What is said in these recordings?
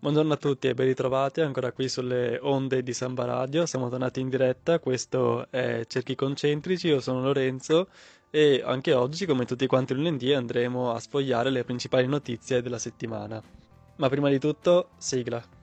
Buongiorno a tutti e ben ritrovati ancora qui sulle onde di Samba Radio. Siamo tornati in diretta, questo è Cerchi Concentrici, io sono Lorenzo e anche oggi, come tutti quanti lunedì, andremo a sfogliare le principali notizie della settimana. Ma prima di tutto, sigla.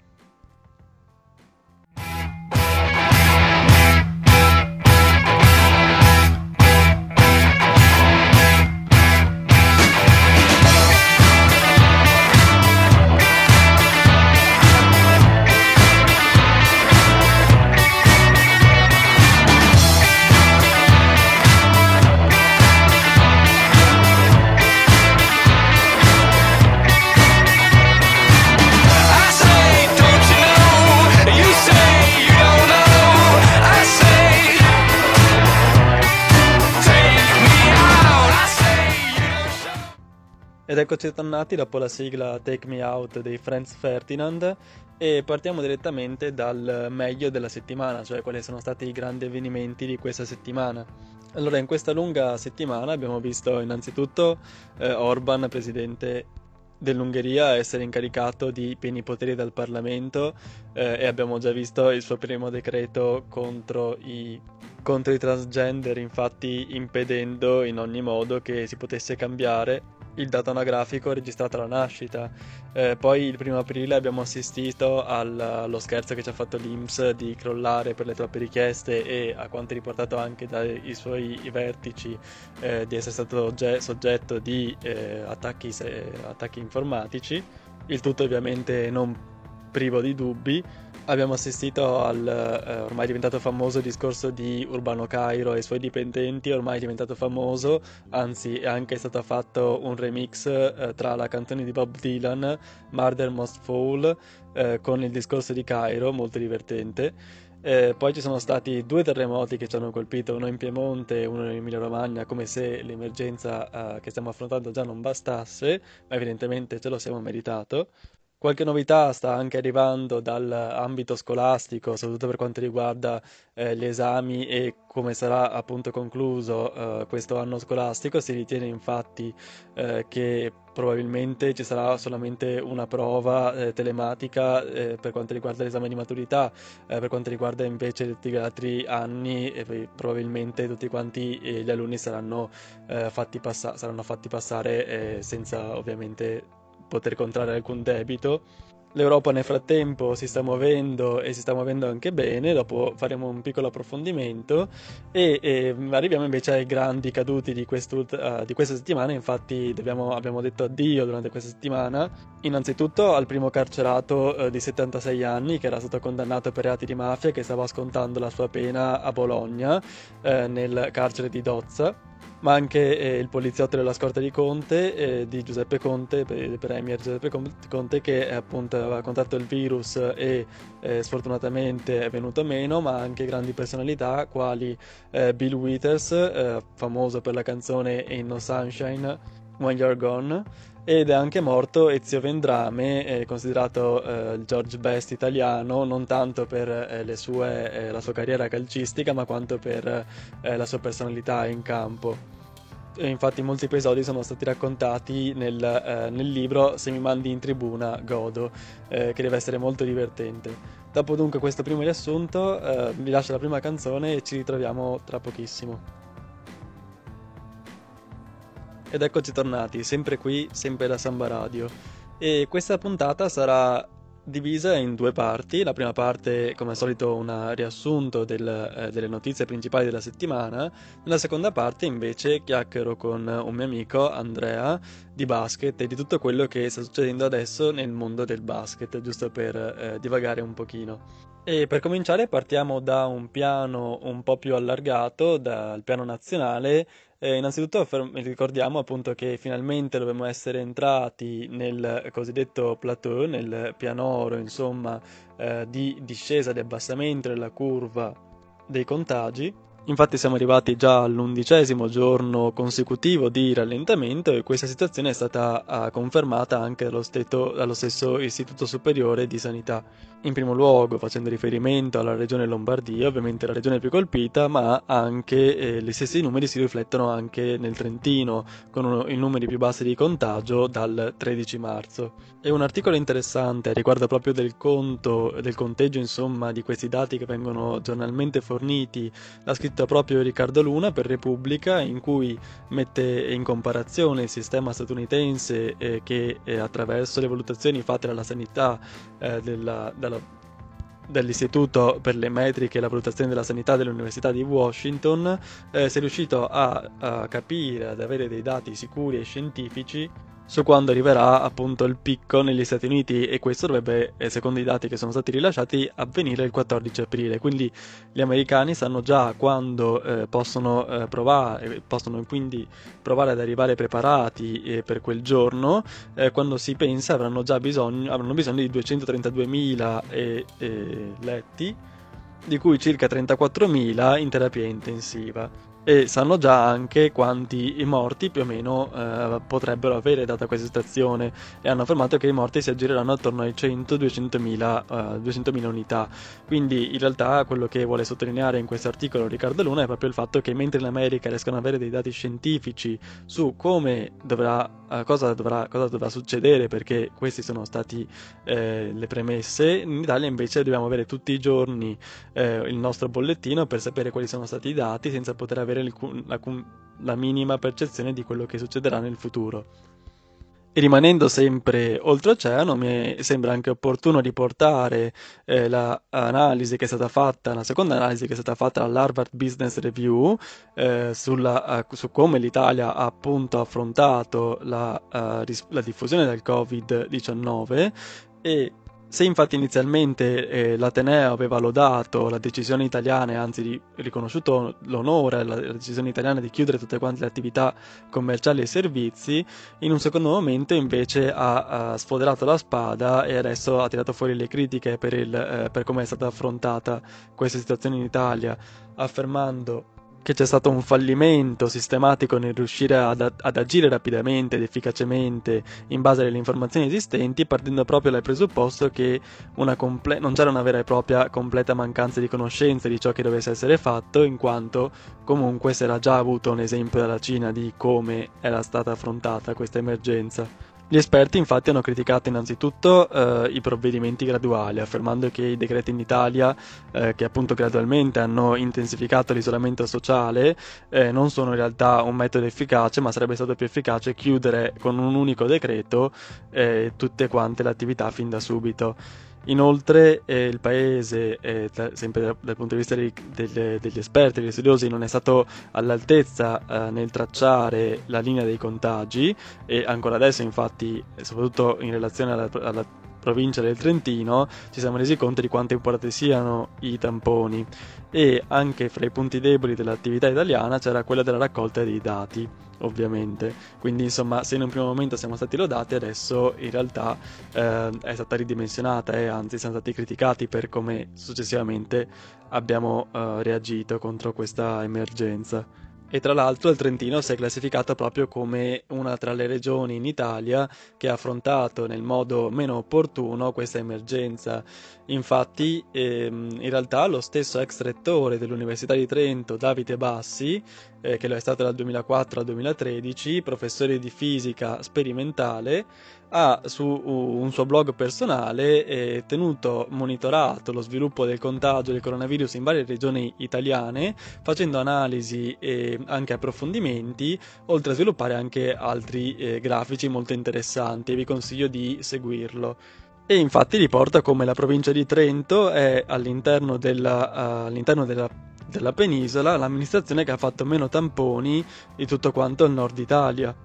Eccoci tornati dopo la sigla Take Me Out dei Franz Ferdinand e partiamo direttamente dal meglio della settimana, cioè quali sono stati i grandi avvenimenti di questa settimana. Allora, in questa lunga settimana abbiamo visto innanzitutto eh, Orban, presidente dell'Ungheria, essere incaricato di pieni poteri dal Parlamento eh, e abbiamo già visto il suo primo decreto contro i, contro i transgender, infatti impedendo in ogni modo che si potesse cambiare il dato anagrafico registrato alla nascita. Eh, poi il primo aprile abbiamo assistito al- allo scherzo che ci ha fatto l'Inps di crollare per le troppe richieste e a quanto riportato anche dai suoi vertici eh, di essere stato ogge- soggetto di eh, attacchi, se- attacchi informatici. Il tutto ovviamente non privo di dubbi. Abbiamo assistito al eh, ormai diventato famoso discorso di Urbano Cairo e i suoi dipendenti, ormai diventato famoso, anzi è anche stato fatto un remix eh, tra la canzone di Bob Dylan, Murder Most Fall, eh, con il discorso di Cairo, molto divertente. Eh, poi ci sono stati due terremoti che ci hanno colpito, uno in Piemonte e uno in Emilia Romagna, come se l'emergenza eh, che stiamo affrontando già non bastasse, ma evidentemente ce lo siamo meritato. Qualche novità sta anche arrivando dall'ambito scolastico, soprattutto per quanto riguarda eh, gli esami e come sarà appunto concluso eh, questo anno scolastico. Si ritiene infatti eh, che probabilmente ci sarà solamente una prova eh, telematica eh, per quanto riguarda l'esame di maturità, eh, per quanto riguarda invece tutti gli altri anni probabilmente tutti quanti eh, gli alunni saranno, eh, fatti, passa- saranno fatti passare eh, senza ovviamente poter contrarre alcun debito. L'Europa nel frattempo si sta muovendo e si sta muovendo anche bene, dopo faremo un piccolo approfondimento. E, e arriviamo invece ai grandi caduti di, eh, di questa settimana, infatti dobbiamo- abbiamo detto addio durante questa settimana, innanzitutto al primo carcerato eh, di 76 anni che era stato condannato per reati di mafia che stava scontando la sua pena a Bologna eh, nel carcere di Dozza ma anche eh, il poliziotto della scorta di Conte, eh, di Giuseppe Conte, premier Giuseppe Con- Conte, che eh, appunto aveva contratto il virus e eh, sfortunatamente è venuto meno, ma anche grandi personalità quali eh, Bill Withers, eh, famoso per la canzone Ain't No Sunshine, When You're Gone, ed è anche morto Ezio Vendrame, eh, considerato eh, il George Best italiano, non tanto per eh, sue, eh, la sua carriera calcistica, ma quanto per eh, la sua personalità in campo. E infatti molti episodi sono stati raccontati nel, eh, nel libro Se mi mandi in tribuna, godo, che deve essere molto divertente. Dopo dunque questo primo riassunto, vi lascio la prima canzone e ci ritroviamo tra pochissimo. Ed eccoci tornati, sempre qui, sempre da Samba Radio. E questa puntata sarà divisa in due parti. La prima parte, come al solito, un riassunto del, eh, delle notizie principali della settimana. Nella seconda parte, invece, chiacchiero con un mio amico, Andrea, di basket e di tutto quello che sta succedendo adesso nel mondo del basket, giusto per eh, divagare un pochino. E per cominciare partiamo da un piano un po' più allargato, dal piano nazionale. Eh, innanzitutto ricordiamo appunto che finalmente dovremmo essere entrati nel cosiddetto plateau, nel pianoro, insomma, eh, di discesa, di abbassamento della curva dei contagi. Infatti siamo arrivati già all'undicesimo giorno consecutivo di rallentamento e questa situazione è stata uh, confermata anche dallo, steto, dallo, stesso Istituto Superiore di Sanità. In primo luogo facendo riferimento alla regione Lombardia, ovviamente la regione più colpita, ma anche eh, gli stessi numeri si riflettono anche nel Trentino, con uno, i numeri più bassi di contagio dal 13 marzo. E un articolo interessante riguarda proprio del conto, del conteggio insomma di questi dati che vengono giornalmente forniti, l'ha scritto proprio Riccardo Luna per Repubblica in cui mette in comparazione il sistema statunitense eh, che eh, attraverso le valutazioni fatte dalla sanità eh, della, dalla, dell'Istituto per le metriche e la valutazione della sanità dell'Università di Washington eh, si è riuscito a, a capire, ad avere dei dati sicuri e scientifici su quando arriverà appunto il picco negli Stati Uniti e questo dovrebbe, eh, secondo i dati che sono stati rilasciati, avvenire il 14 aprile. Quindi gli americani sanno già quando eh, possono eh, provare, possono quindi provare ad arrivare preparati eh, per quel giorno, eh, quando si pensa avranno già bisogno, avranno bisogno di 232.000 eh, letti, di cui circa 34.000 in terapia intensiva e sanno già anche quanti morti più o meno eh, potrebbero avere data questa situazione e hanno affermato che i morti si aggireranno attorno ai 100-200 mila, uh, 200 mila unità. Quindi in realtà quello che vuole sottolineare in questo articolo Riccardo Luna è proprio il fatto che mentre in America riescono ad avere dei dati scientifici su come dovrà, uh, cosa, dovrà, cosa dovrà succedere perché queste sono state eh, le premesse in Italia invece dobbiamo avere tutti i giorni eh, il nostro bollettino per sapere quali sono stati i dati senza poter avere avere il, la, la minima percezione di quello che succederà nel futuro. E rimanendo sempre oltreoceano, mi sembra anche opportuno riportare eh, l'analisi che è stata fatta, la seconda analisi che è stata fatta dall'Harvard Business Review eh, sulla, uh, su come l'Italia ha appunto affrontato la, uh, la diffusione del Covid-19 e se infatti inizialmente eh, l'Ateneo aveva lodato la decisione italiana anzi riconosciuto l'onore alla decisione italiana di chiudere tutte quante le attività commerciali e servizi, in un secondo momento invece ha, ha sfoderato la spada e adesso ha tirato fuori le critiche per, il, eh, per come è stata affrontata questa situazione in Italia, affermando che c'è stato un fallimento sistematico nel riuscire ad, ad, agire rapidamente ed efficacemente in base alle informazioni esistenti, partendo proprio dal presupposto che comple- non c'era una vera e propria completa mancanza di conoscenza di ciò che dovesse essere fatto, in quanto comunque si era già avuto un esempio dalla Cina di come era stata affrontata questa emergenza. Gli esperti infatti hanno criticato innanzitutto eh, i provvedimenti graduali, affermando che i decreti in Italia, eh, che appunto gradualmente hanno intensificato l'isolamento sociale, eh, non sono in realtà un metodo efficace, ma sarebbe stato più efficace chiudere con un unico decreto eh, tutte quante le attività fin da subito. Inoltre eh, il paese, eh, sempre dal, punto di vista dei, degli, degli, esperti, degli studiosi, non è stato all'altezza eh, nel tracciare la linea dei contagi e ancora adesso infatti, soprattutto in relazione alla, alla provincia del Trentino, ci siamo resi conto di quanto importanti siano i tamponi. E anche fra i punti deboli dell'attività italiana c'era quella della raccolta dei dati ovviamente. Quindi, insomma, se in un primo momento siamo stati lodati, adesso in realtà eh, è stata ridimensionata e anzi siamo stati criticati per come successivamente abbiamo eh, reagito contro questa emergenza. E tra l'altro il Trentino si è classificato proprio come una tra le regioni in Italia che ha affrontato nel modo meno opportuno questa emergenza. Infatti, ehm, in realtà lo stesso ex rettore dell'Università di Trento, Davide Bassi, eh, che lo è stato dal 2004 al 2013, professore di fisica sperimentale, ha su un suo blog personale tenuto monitorato lo sviluppo del contagio del coronavirus in varie regioni italiane, facendo analisi e anche approfondimenti, oltre a sviluppare anche altri eh, grafici molto interessanti. Vi consiglio di seguirlo. E infatti riporta come la provincia di Trento è all'interno della, uh, all'interno della della penisola l'amministrazione che ha fatto meno tamponi di tutto quanto il nord Italia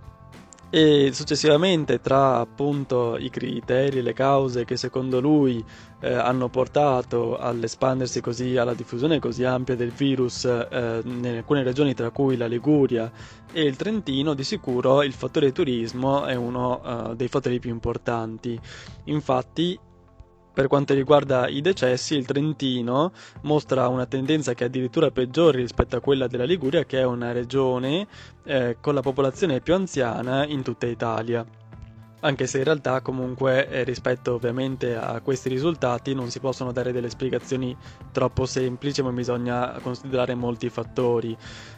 e successivamente tra appunto i criteri le cause che secondo lui eh, hanno portato all'espandersi così alla diffusione così ampia del virus eh, in alcune regioni tra cui la Liguria e il Trentino di sicuro il fattore turismo è uno uh, dei fattori più importanti. Infatti Per quanto riguarda i decessi, il Trentino mostra una tendenza che è addirittura peggiore rispetto a quella della Liguria, che è una regione eh, con la popolazione più anziana in tutta Italia anche se in realtà comunque eh, rispetto ovviamente a questi risultati non si possono dare delle spiegazioni troppo semplici ma bisogna considerare molti fattori.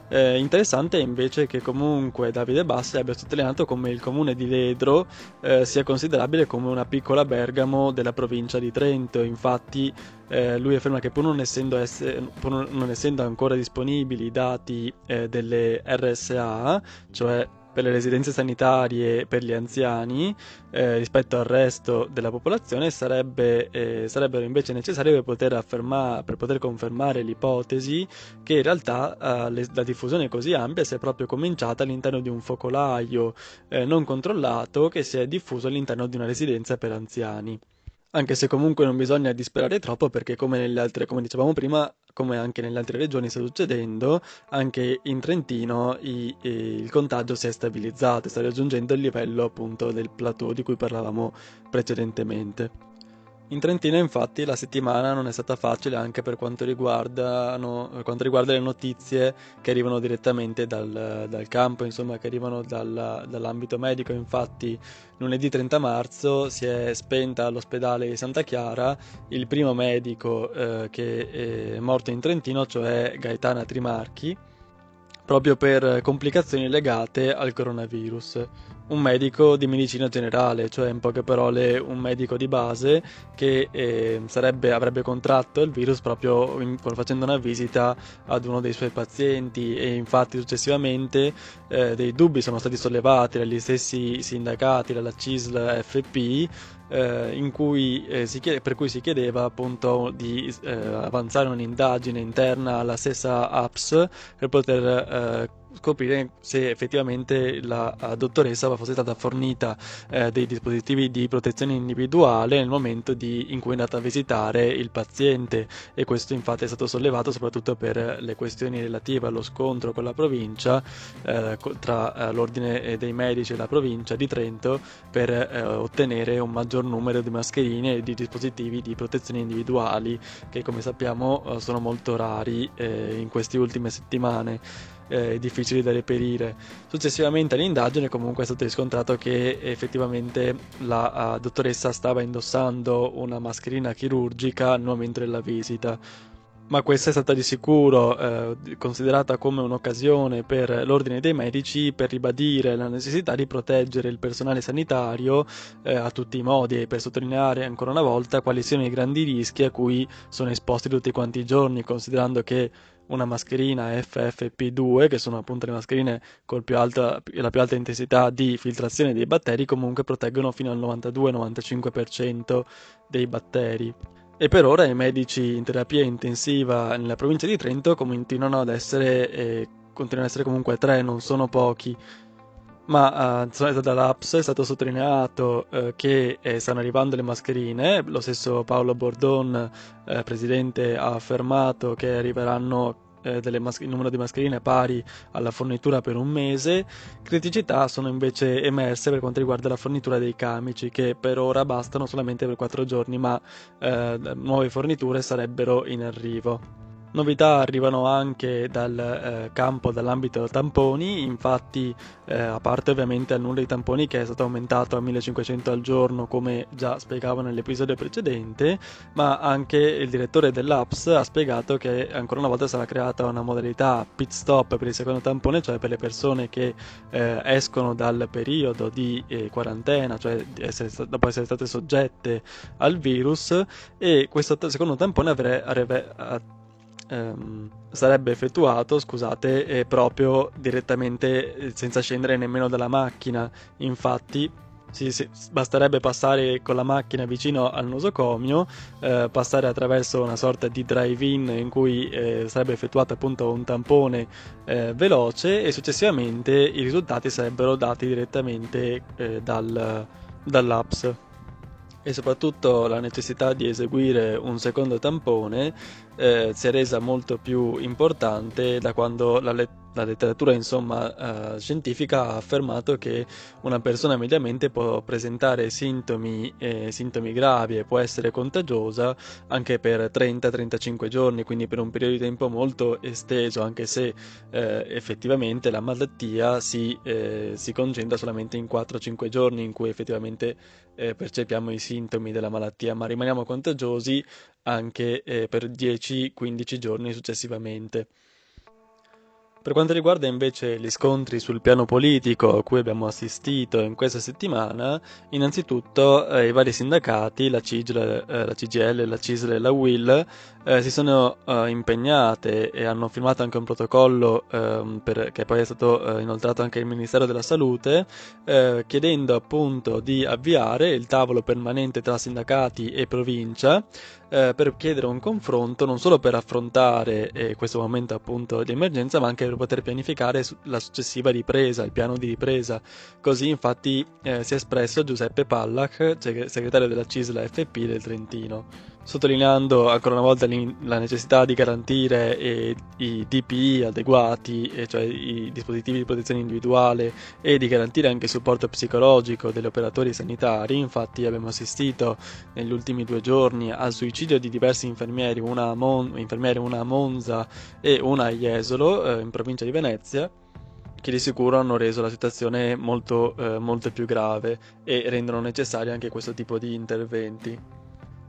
Eh, interessante è invece che comunque Davide Bassi abbia sottolineato come il comune di Ledro eh, sia considerabile come una piccola Bergamo della provincia di Trento, infatti eh, lui afferma che pur non, essendo, esse, pur non essendo ancora disponibili i dati eh, delle RSA, cioè per le residenze sanitarie per gli anziani eh, rispetto al resto della popolazione sarebbe, eh, sarebbero invece necessarie per poter, afferma, per poter confermare l'ipotesi che in realtà eh, le, la diffusione così ampia si è proprio cominciata all'interno di un focolaio eh, non controllato che si è diffuso all'interno di una residenza per anziani anche se comunque non bisogna disperare troppo perché come nelle altre, come dicevamo prima, come anche nelle altre regioni sta succedendo, anche in Trentino i, i, il contagio si è stabilizzato, sta raggiungendo il livello appunto del plateau di cui parlavamo precedentemente. In Trentino infatti la settimana non è stata facile anche per quanto, per quanto riguarda le notizie che arrivano direttamente dal, dal campo, insomma che arrivano dal, dall'ambito medico. Infatti lunedì 30 marzo si è spenta all'ospedale di Santa Chiara il primo medico eh, che è morto in Trentino, cioè Gaetana Trimarchi proprio per complicazioni legate al coronavirus. Un medico di medicina generale, cioè in poche parole un medico di base che eh, sarebbe, avrebbe contratto il virus proprio in, facendo una visita ad uno dei suoi pazienti e infatti successivamente eh, dei dubbi sono stati sollevati dagli stessi sindacati, dalla CISL FP, eh, cui, eh, chiede, per cui si chiedeva appunto di eh, avanzare un'indagine interna alla stessa APS per poter eh, scoprire se effettivamente la dottoressa fosse stata fornita eh, dei dispositivi di protezione individuale nel momento di, in cui è andata a visitare il paziente. E questo infatti è stato sollevato soprattutto per le questioni relative allo scontro con la provincia eh, tra eh, l'ordine dei medici e la provincia di Trento per eh, ottenere un maggior numero di mascherine e di dispositivi di protezione individuali che come sappiamo eh, sono molto rari eh, in queste ultime settimane eh, difficili da reperire. Successivamente all'indagine comunque è stato riscontrato che effettivamente la uh, dottoressa stava indossando una mascherina chirurgica al momento della visita ma questa è stata di sicuro eh, considerata come un'occasione per l'ordine dei medici per ribadire la necessità di proteggere il personale sanitario eh, a tutti i modi e per sottolineare ancora una volta quali siano i grandi rischi a cui sono esposti tutti quanti i giorni, considerando che una mascherina FFP2, che sono appunto le mascherine con più alta, la più alta intensità di filtrazione dei batteri, comunque proteggono fino al 92-95% dei batteri. E per ora i medici in terapia intensiva nella provincia di Trento continuano ad essere, eh, continuano ad essere comunque tre, non sono pochi ma uh, dall'Aps è stato sottolineato uh, che eh, stanno arrivando le mascherine, lo stesso Paolo Bordon, eh, presidente, ha affermato che arriveranno eh, mas- il numero di mascherine pari alla fornitura per un mese. Criticità sono invece emerse per quanto riguarda la fornitura dei camici, che per ora bastano solamente per 4 giorni, ma eh, nuove forniture sarebbero in arrivo. Novità arrivano anche dal eh, campo, dall'ambito tamponi, infatti eh, a parte ovviamente il numero di tamponi che è stato aumentato a 1500 al giorno come già spiegavo nell'episodio precedente, ma anche il direttore dell'APS ha spiegato che ancora una volta sarà creata una modalità pit stop per il secondo tampone, cioè per le persone che eh, escono dal periodo di eh, quarantena, cioè essere, dopo essere state soggette al virus. E questo secondo tampone avrebbe, avrebbe ehm, sarebbe effettuato, scusate, eh, proprio direttamente eh, senza scendere nemmeno dalla macchina. Infatti, sì, sì, basterebbe passare con la macchina vicino al nosocomio, eh, passare attraverso una sorta di drive-in in cui eh, sarebbe effettuato appunto un tampone eh, veloce e successivamente i risultati sarebbero dati direttamente eh, dal, dall'apps e soprattutto la necessità di eseguire un secondo tampone eh, si è resa molto più importante da quando la, let- la letteratura insomma, uh, scientifica ha affermato che una persona mediamente può presentare sintomi, eh, sintomi gravi e può essere contagiosa anche per 30-35 giorni, quindi per un periodo di tempo molto esteso, anche se eh, effettivamente la malattia si, eh, si, concentra solamente in 4-5 giorni in cui effettivamente eh, percepiamo i sintomi della malattia, ma rimaniamo contagiosi anche eh, per 10-15 giorni successivamente. Per quanto riguarda invece gli scontri sul piano politico a cui abbiamo assistito in questa settimana, innanzitutto eh, i vari sindacati, la CIGL, eh, la CGL, la CISL e la WIL, eh, si sono eh, impegnate e hanno firmato anche un protocollo ehm, per, che poi è stato eh, inoltrato anche al Ministero della Salute, eh, chiedendo appunto di avviare il tavolo permanente tra sindacati e provincia eh, per chiedere un confronto non solo per affrontare eh, questo momento appunto di emergenza, ma anche per poter pianificare la successiva ripresa, il piano di ripresa. Così infatti eh, si è espresso Giuseppe Pallac, segretario della CISLA FP del Trentino sottolineando ancora una volta la necessità di garantire eh, i DPI adeguati, eh, cioè i dispositivi di protezione individuale, e di garantire anche il supporto psicologico degli operatori sanitari. Infatti abbiamo assistito negli ultimi due giorni al suicidio di diversi infermieri, una Mon- infermiere, una a Monza e una a Jesolo, eh, in provincia di Venezia che di sicuro hanno reso la situazione molto, eh, molto più grave e rendono necessari anche questo tipo di interventi.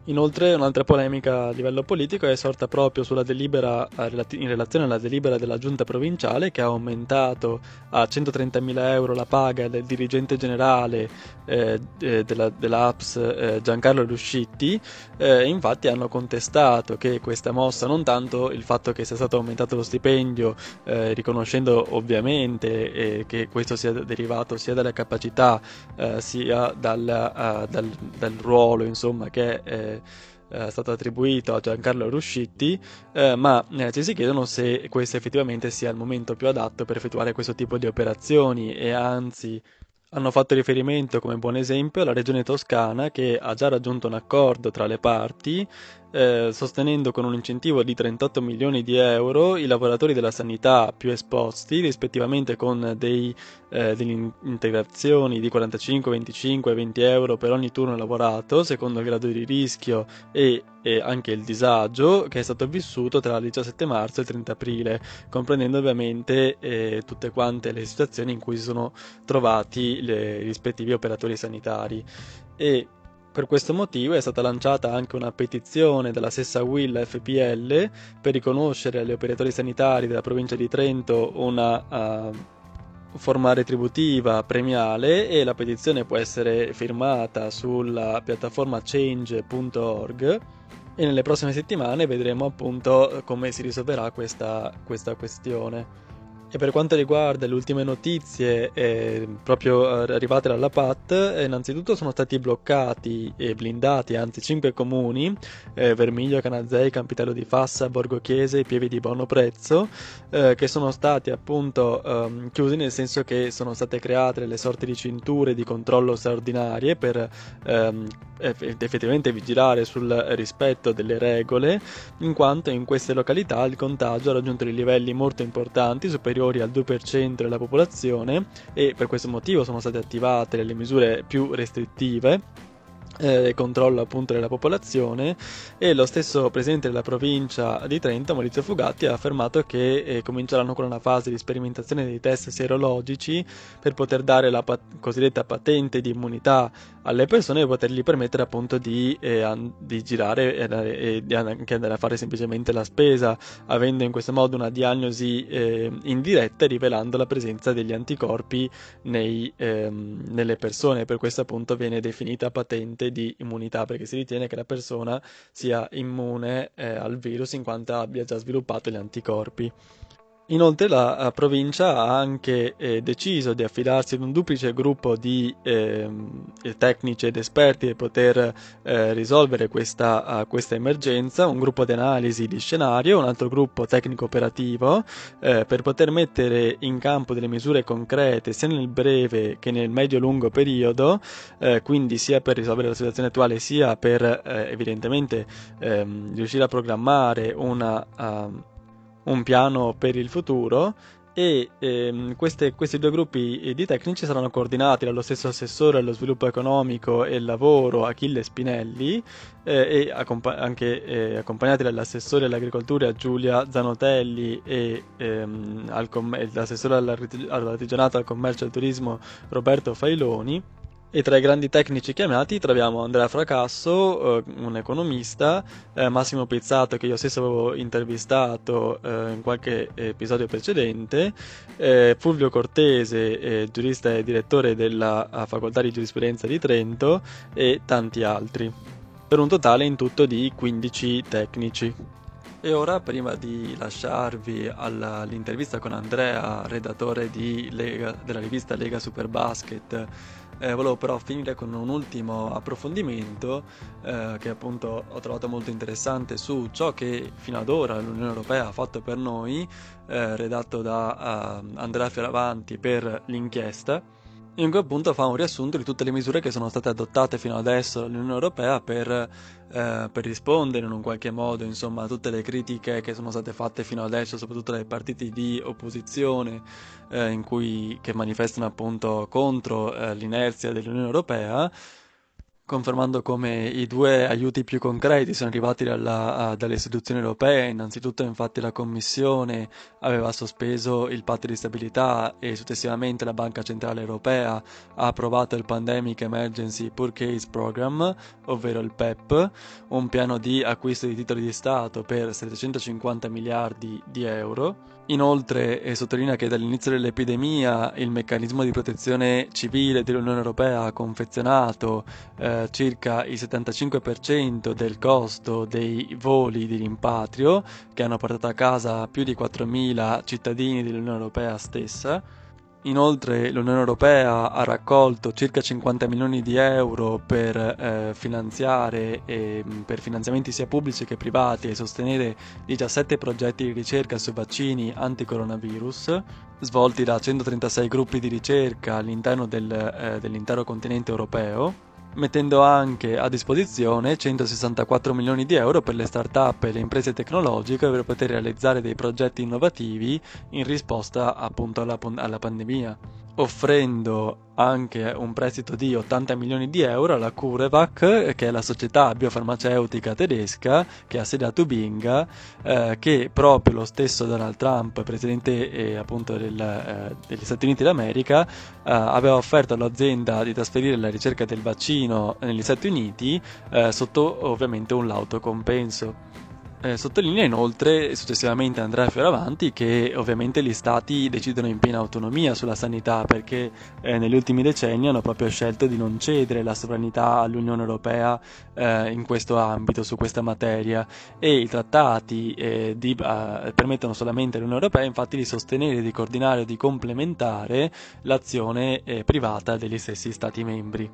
Inoltre un'altra polemica a livello politico è sorta proprio delibera, in relazione alla delibera della giunta provinciale che ha aumentato a 130.000 euro la paga del dirigente generale eh, della, dell'APS eh, Giancarlo Ruscitti. Eh, infatti hanno contestato che questa mossa, non tanto il fatto che sia stato aumentato lo stipendio, eh, riconoscendo ovviamente eh, che questo sia derivato sia dalle capacità eh, sia dal, dal, dal, ruolo insomma, che è è stato attribuito a Giancarlo Ruscitti, eh, ma eh, ci si chiedono se questo effettivamente sia il momento più adatto per effettuare questo tipo di operazioni e anzi hanno fatto riferimento come buon esempio alla regione toscana che ha già raggiunto un accordo tra le parti eh, sostenendo con un incentivo di 38 milioni di euro i lavoratori della sanità più esposti, rispettivamente con dei, eh, delle integrazioni di 45, 25 e 20 euro per ogni turno lavorato, secondo il grado di rischio e, e anche il disagio che è stato vissuto tra il 17 marzo e il 30 aprile, comprendendo ovviamente eh, tutte quante le situazioni in cui si sono trovati i rispettivi operatori sanitari. E per questo motivo è stata lanciata anche una petizione dalla stessa Will FPL per riconoscere agli operatori sanitari della provincia di Trento una uh, forma retributiva premiale e la petizione può essere firmata sulla piattaforma change.org e nelle prossime settimane vedremo appunto come si risolverà questa, questa questione. E per quanto riguarda le ultime notizie eh, proprio arrivate dalla PAT, eh, innanzitutto sono stati bloccati e blindati, anzi 5 comuni, eh, Vermiglio, Canazei, Campitello di Fassa, Borgo Chiese e Pievi di Bono Prezzo, eh, che sono stati appunto ehm, chiusi nel senso che sono state create delle sorte di cinture di controllo straordinarie per ehm, effettivamente vigilare sul rispetto delle regole, in quanto in queste località il contagio ha raggiunto dei livelli molto importanti, superiori superiori al 2% della popolazione e per questo motivo sono state attivate le misure più restrittive eh, controllo appunto della popolazione e lo stesso presidente della provincia di Trento Maurizio Fugatti ha affermato che eh, cominceranno con una fase di sperimentazione dei test serologici per poter dare la pat- cosiddetta patente di immunità alle persone e potergli permettere appunto di, eh, di girare e, e, di anche andare a fare semplicemente la spesa, avendo in questo modo una diagnosi eh, indiretta e rivelando la presenza degli anticorpi nei, ehm, nelle persone. Per questo appunto viene definita patente di immunità perché si ritiene che la persona sia immune eh, al virus in quanto abbia già sviluppato gli anticorpi. Inoltre la provincia ha anche eh, deciso di affidarsi ad un duplice gruppo di eh, tecnici ed esperti per poter eh, risolvere questa, uh, questa, emergenza, un gruppo di analisi di scenario, un altro gruppo tecnico-operativo eh, per poter mettere in campo delle misure concrete sia nel breve che nel medio-lungo periodo, eh, quindi sia per risolvere la situazione attuale sia per eh, evidentemente ehm, riuscire a programmare una... Uh, un piano per il futuro e ehm, queste, questi due gruppi di tecnici saranno coordinati dallo stesso assessore allo sviluppo economico e lavoro Achille Spinelli eh, e accompa- anche eh, accompagnati dall'assessore all'agricoltura Giulia Zanotelli e ehm, com- l'assessore all'artigianato, al commercio e al turismo Roberto Failoni e tra i grandi tecnici chiamati troviamo Andrea Fracasso, eh, un economista, eh, Massimo Pizzato che io stesso avevo intervistato eh, in qualche episodio precedente, eh, Fulvio Cortese, eh, giurista e direttore della Facoltà di Giurisprudenza di Trento e tanti altri, per un totale in tutto di 15 tecnici. E ora, prima di lasciarvi all'intervista con Andrea, redattore Lega, della rivista Lega Superbasket, eh, volevo però finire con un ultimo approfondimento eh, che appunto ho trovato molto interessante su ciò che fino ad ora l'Unione Europea ha fatto per noi, eh, redatto da uh, Andrea Fioravanti per l'inchiesta in cui appunto fa un riassunto di tutte le misure che sono state adottate fino adesso dall'Unione Europea per, eh, per, rispondere in un qualche modo insomma, a tutte le critiche che sono state fatte fino adesso, soprattutto dai partiti di opposizione eh, cui, che manifestano appunto contro eh, l'inerzia dell'Unione Europea confermando come i due aiuti più concreti sono arrivati dalla, dalle istituzioni europee. Innanzitutto, infatti, la Commissione aveva sospeso il patto di stabilità e successivamente la Banca Centrale Europea ha approvato il Pandemic Emergency Purchase Program, ovvero il PEP, un piano di acquisto di titoli di Stato per 750 miliardi di euro Inoltre eh, sottolinea che dall'inizio dell'epidemia il meccanismo di protezione civile dell'Unione Europea ha confezionato eh, circa il 75% del costo dei voli di rimpatrio che hanno portato a casa più di 4.000 cittadini dell'Unione Europea stessa Inoltre l'Unione Europea ha raccolto circa 50 milioni di euro per eh, finanziare e, mm, per finanziamenti sia pubblici che privati e sostenere 17 progetti di ricerca su vaccini anti-coronavirus svolti da 136 gruppi di ricerca all'interno del, eh, dell'intero continente europeo mettendo anche a disposizione 164 milioni di euro per le start-up e le imprese tecnologiche per poter realizzare dei progetti innovativi in risposta appunto alla, alla pandemia offrendo anche un prestito di 80 milioni di euro alla CureVac, che è la società biofarmaceutica tedesca che ha sede a Tubinga, eh, che proprio lo stesso Donald Trump, presidente eh, appunto del, eh, degli Stati Uniti d'America, eh, aveva offerto all'azienda di trasferire la ricerca del vaccino negli Stati Uniti eh, sotto ovviamente un lauto compenso. Eh, sottolinea inoltre, successivamente Andrea Fioravanti, che ovviamente gli stati decidono in piena autonomia sulla sanità perché eh, negli ultimi decenni hanno proprio scelto di non cedere la sovranità all'Unione Europea eh, in questo ambito, su questa materia. E i trattati eh, di, eh, permettono solamente all'Unione Europea infatti di sostenere, di coordinare o di complementare l'azione eh, privata degli stessi stati membri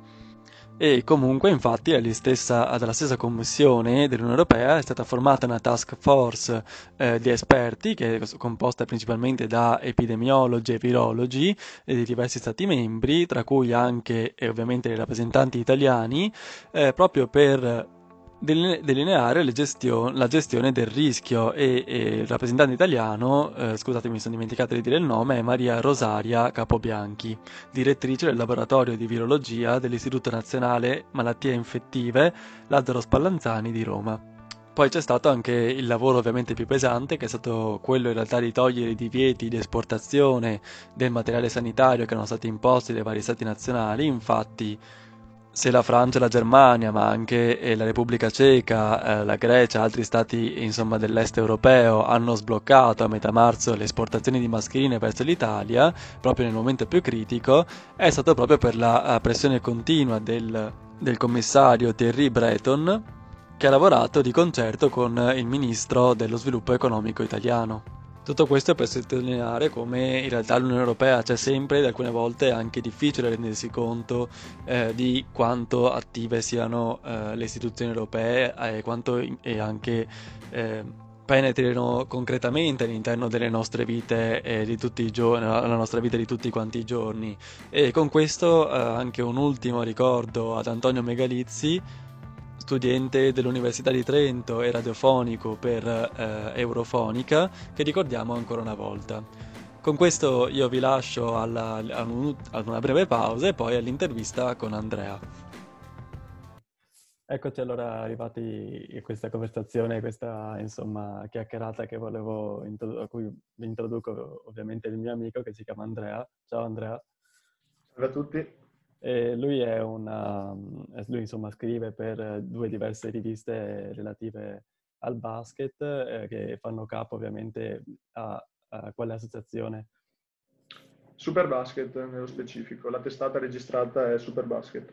e comunque infatti stessa, dalla stessa commissione dell'Unione Europea è stata formata una task force eh, di esperti che è composta principalmente da epidemiologi e virologi eh, di diversi stati membri, tra cui anche e ovviamente i rappresentanti italiani, eh, proprio per delineare gestion- la gestione del rischio e, e il rappresentante italiano, eh, scusatemi mi sono dimenticato di dire il nome, è Maria Rosaria Capobianchi, direttrice del laboratorio di virologia dell'Istituto Nazionale Malattie Infettive Lazzaro Spallanzani di Roma. Poi c'è stato anche il lavoro ovviamente più pesante, che è stato quello in realtà di togliere i divieti di esportazione del materiale sanitario che erano stati imposti dai vari stati nazionali, infatti se la Francia e la Germania, ma anche eh, la Repubblica Ceca, eh, la Grecia, altri stati insomma, dell'est europeo hanno sbloccato a metà marzo le esportazioni di mascherine verso l'Italia, proprio nel momento più critico, è stato proprio per la eh, pressione continua del, del commissario Thierry Breton, che ha lavorato di concerto con il ministro dello sviluppo economico italiano. Tutto questo per sottolineare come in realtà l'Unione Europea c'è sempre ed alcune volte è anche difficile rendersi conto eh, di quanto attive siano eh, le istituzioni europee e quanto e anche eh, penetrino concretamente all'interno delle nostre vite eh, di tutti i giorni, la nostra vita di tutti quanti i giorni. E con questo eh, anche un ultimo ricordo ad Antonio Megalizzi studente dell'Università di Trento e radiofonico per eh, Eurofonica, che ricordiamo ancora una volta. Con questo io vi lascio alla- a ad una breve pausa e poi all'intervista con Andrea. Eccoci allora arrivati in questa conversazione, questa insomma chiacchierata che volevo introdu- a cui vi introduco ovviamente il mio amico che si chiama Andrea. Ciao Andrea. Salve a tutti. E lui è una, lui insomma scrive per due diverse riviste relative al basket eh, che fanno capo ovviamente a, a quale associazione? Superbasket nello specifico, la testata registrata è Superbasket.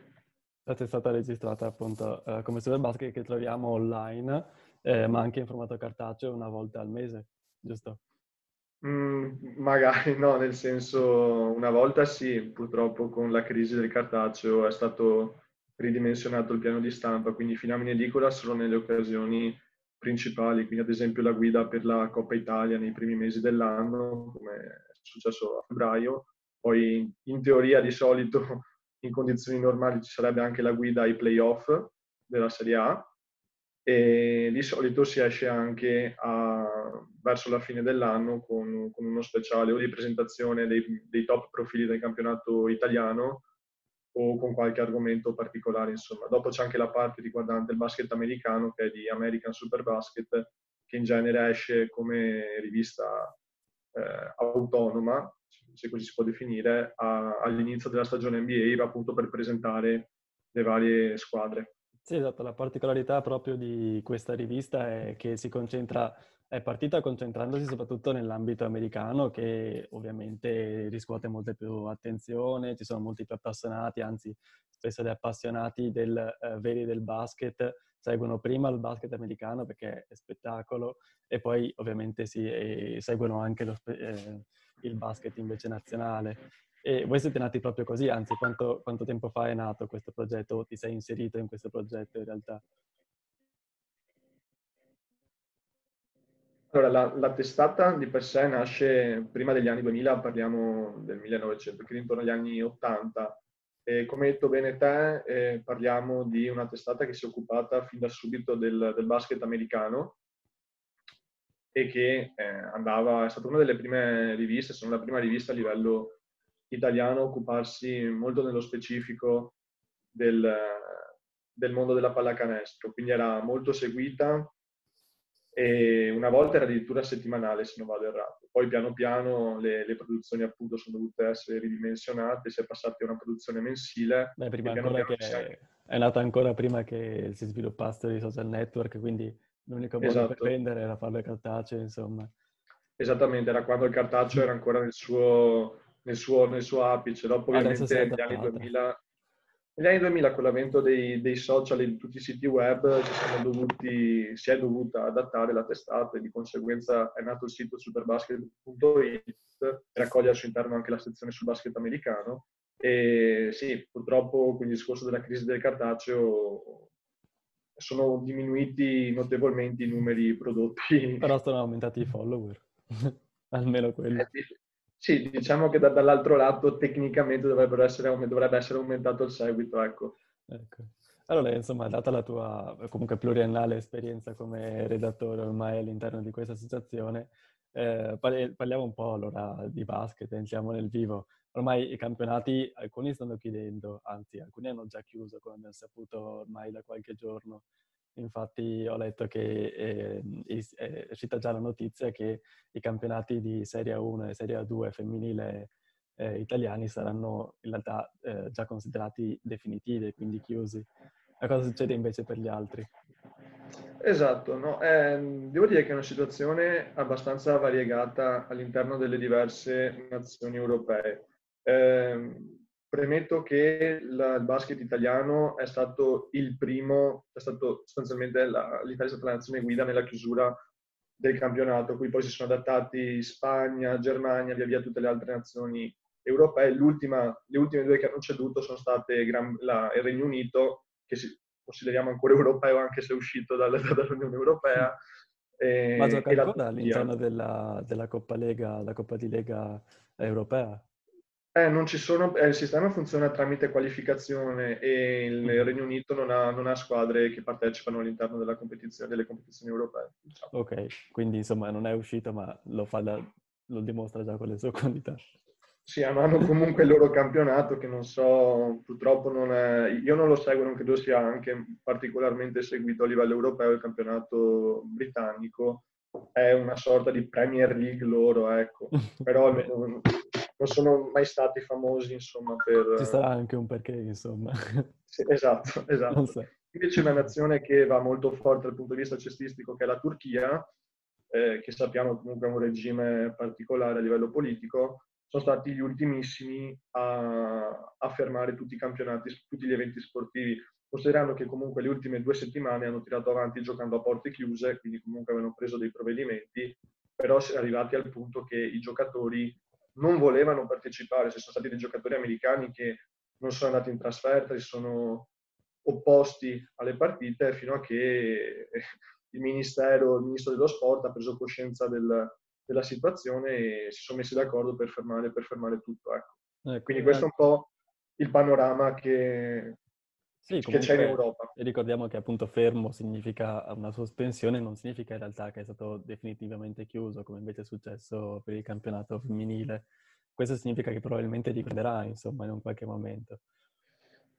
La testata registrata appunto eh, come Superbasket che troviamo online, eh, ma anche in formato cartaceo una volta al mese, giusto? Mm, magari no, nel senso una volta sì, purtroppo con la crisi del cartaceo è stato ridimensionato il piano di stampa, quindi fino in edicola solo nelle occasioni principali, quindi ad esempio la guida per la Coppa Italia nei primi mesi dell'anno, come è successo a febbraio, poi in teoria di solito in condizioni normali ci sarebbe anche la guida ai playoff della Serie A e di solito si esce anche a, verso la fine dell'anno con, con, uno speciale o di presentazione dei, dei top profili del campionato italiano o con qualche argomento particolare, insomma. Dopo c'è anche la parte riguardante il basket americano, che è di American Super Basket, che in genere esce come rivista eh, autonoma, se così si può definire, a, all'inizio della stagione NBA, appunto per presentare le varie squadre. Sì, esatto, la particolarità proprio di questa rivista è che si concentra, è partita concentrandosi soprattutto nell'ambito americano che ovviamente riscuote molte più attenzione, ci sono molti più appassionati, anzi spesso gli appassionati del, eh, veri del basket seguono prima il basket americano perché è spettacolo e poi ovviamente si, eh, seguono anche lo, eh, il basket invece nazionale. E voi siete nati proprio così, anzi quanto, quanto tempo fa è nato questo progetto o ti sei inserito in questo progetto in realtà? Allora, la, la, testata di per sé nasce prima degli anni 2000, parliamo del 1900, quindi intorno agli anni 80. E come hai detto bene te, eh, parliamo di una testata che si è occupata fin da subito del, del basket americano e che eh, andava, è stata una delle prime riviste, sono la prima rivista a livello italiano occuparsi molto nello specifico del, del mondo della pallacanestro, quindi era molto seguita e una volta era addirittura settimanale se non vado errato. Poi piano piano le, le produzioni appunto sono dovute essere ridimensionate, si è passati a una produzione mensile. Beh, prima ancora che è, è nata ancora prima che si sviluppassero i social network, quindi l'unico modo esatto. per vendere era farlo cartaceo, insomma. Esattamente, era quando il cartaceo era ancora nel suo nel suo, nel suo apice. Dopo ovviamente negli anni 2000, negli anni 2000 con l'avvento dei, dei, social e di tutti i siti web dovuti, si è dovuta adattare la testata e di conseguenza è nato il sito superbasket.it e raccoglie al suo interno anche la sezione sul basket americano. E sì, purtroppo con il discorso della crisi del cartaceo sono diminuiti notevolmente i numeri prodotti. Però sono aumentati i follower, almeno quello. Eh, sì, diciamo che da, dall'altro lato tecnicamente essere, dovrebbe essere aumentato il seguito, ecco. ecco. Allora, insomma, data la tua comunque pluriennale esperienza come redattore ormai all'interno di questa associazione, eh, parliamo un po' allora di basket, entriamo nel vivo. Ormai i campionati, alcuni stanno chiudendo, anzi alcuni hanno già chiuso, come abbiamo saputo ormai da qualche giorno. Infatti ho letto che eh, è uscita già la notizia che i campionati di Serie 1 e Serie 2 femminile eh, italiani saranno in realtà eh, già considerati definitivi, quindi chiusi. Ma cosa succede invece per gli altri? Esatto, no? eh, devo dire che è una situazione abbastanza variegata all'interno delle diverse nazioni europee. Eh, Premetto che la, il basket italiano è stato il primo, è stato sostanzialmente la, l'Italia è stata la nazione guida nella chiusura del campionato, qui poi si sono adattati Spagna, Germania, via via tutte le altre nazioni europee. L'ultima, le ultime due che hanno ceduto sono state Gran, la, il Regno Unito, che si, consideriamo ancora europeo anche se è uscito dal, dall'Unione Europea. E, Ma gioca ancora all'interno della, della Coppa Lega, la Coppa di Lega europea? Eh, non ci sono, eh, il sistema funziona tramite qualificazione e il mm. Regno Unito non ha, non ha squadre che partecipano all'interno della competizione, delle competizioni europee. Diciamo. Ok, quindi insomma non è uscito ma lo fa da, lo dimostra già con le sue qualità. Sì, hanno comunque il loro campionato che non so, purtroppo non è, io non lo seguo, non credo sia anche particolarmente seguito a livello europeo il campionato britannico, è una sorta di Premier League loro, ecco, però non, sono mai stati famosi, insomma, per... Ci sarà anche un perché, insomma. Sì, esatto, esatto. So. Invece una nazione che va molto forte dal punto di vista cestistico, che è la Turchia, eh, che sappiamo comunque è un regime particolare a livello politico, sono stati gli ultimissimi a, a fermare tutti i campionati, tutti gli eventi sportivi, considerando che comunque le ultime due settimane hanno tirato avanti giocando a porte chiuse, quindi comunque avevano preso dei provvedimenti, però si è arrivati al punto che i giocatori non volevano partecipare, ci sono stati dei giocatori americani che non sono andati in trasferta, si sono opposti alle partite fino a che il ministero, il ministro dello sport ha preso coscienza del, della situazione e si sono messi d'accordo per fermare, per fermare tutto. Ecco. Ecco, Quindi questo è un po' il panorama che, sì, che c'è in Europa. E ricordiamo che appunto fermo significa una sospensione, non significa in realtà che è stato definitivamente chiuso, come invece è successo per il campionato femminile. Questo significa che probabilmente riprenderà, insomma, in un qualche momento.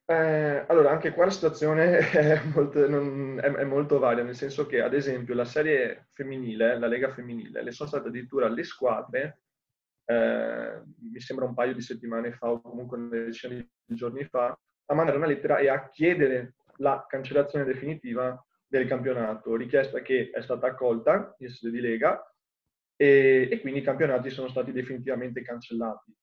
Eh, allora, anche qua la situazione è molto, non, è, è molto, varia, nel senso che, ad esempio, la serie femminile, la Lega femminile, le sono state addirittura le squadre, eh, mi sembra un paio di settimane fa o comunque una decina di giorni fa, a mandare una lettera e a chiedere la cancellazione definitiva del campionato, richiesta che è stata accolta in sede di Lega e, e quindi i campionati sono stati definitivamente cancellati.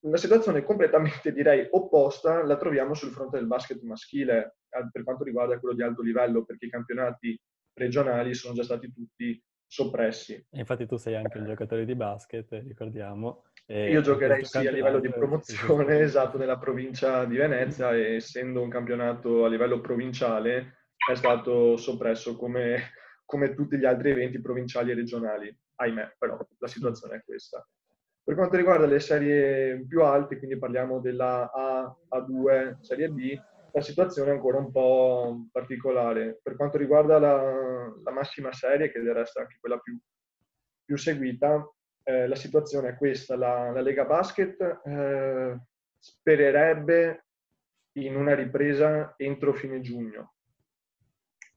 Una situazione completamente, direi, opposta la troviamo sul fronte del basket maschile per quanto riguarda quello di alto livello, perché i campionati regionali sono già stati tutti soppressi. Infatti tu sei anche un giocatore di basket, ricordiamo. Io giocherei sì a livello di promozione, esatto, nella provincia di Venezia e essendo un campionato a livello provinciale è stato soppresso come, come tutti gli altri eventi provinciali e regionali. Ahimè, però la situazione è questa. Per quanto riguarda le serie più alte, quindi parliamo della A, A2, serie B, la situazione è ancora un po' particolare. Per quanto riguarda la, la massima serie, che del resto è anche quella più, più seguita, eh, la situazione è questa. La, la Lega Basket eh, spererebbe in una ripresa entro fine giugno,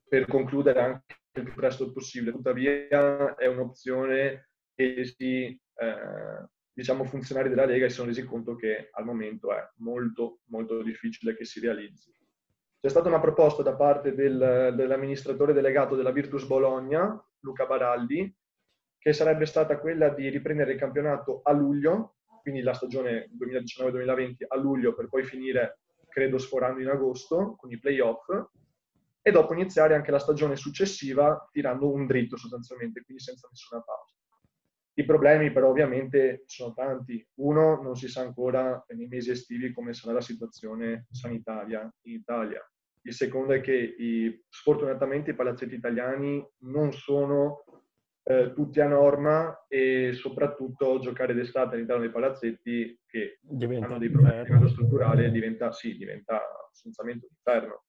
per concludere anche il più presto possibile. Tuttavia è un'opzione che si eh, diciamo, funzionari della Lega si sono resi conto che al momento è molto, molto difficile che si realizzi. C'è stata una proposta da parte del, dell'amministratore delegato della Virtus Bologna, Luca Baraldi, che sarebbe stata quella di riprendere il campionato a luglio, quindi la stagione 2019-2020 a luglio per poi finire, credo, sforando in agosto con i playoff e dopo iniziare anche la stagione successiva tirando un dritto sostanzialmente, quindi senza nessuna pausa. I problemi però ovviamente sono tanti. Uno, non si sa ancora nei mesi estivi come sarà la situazione sanitaria in Italia. Il secondo è che i, sfortunatamente i palazzetti italiani non sono eh, tutti a norma e soprattutto giocare d'estate all'interno dei palazzetti che diventa hanno dei problemi a livello strutturale diventa, sì, diventa sostanzialmente un inferno.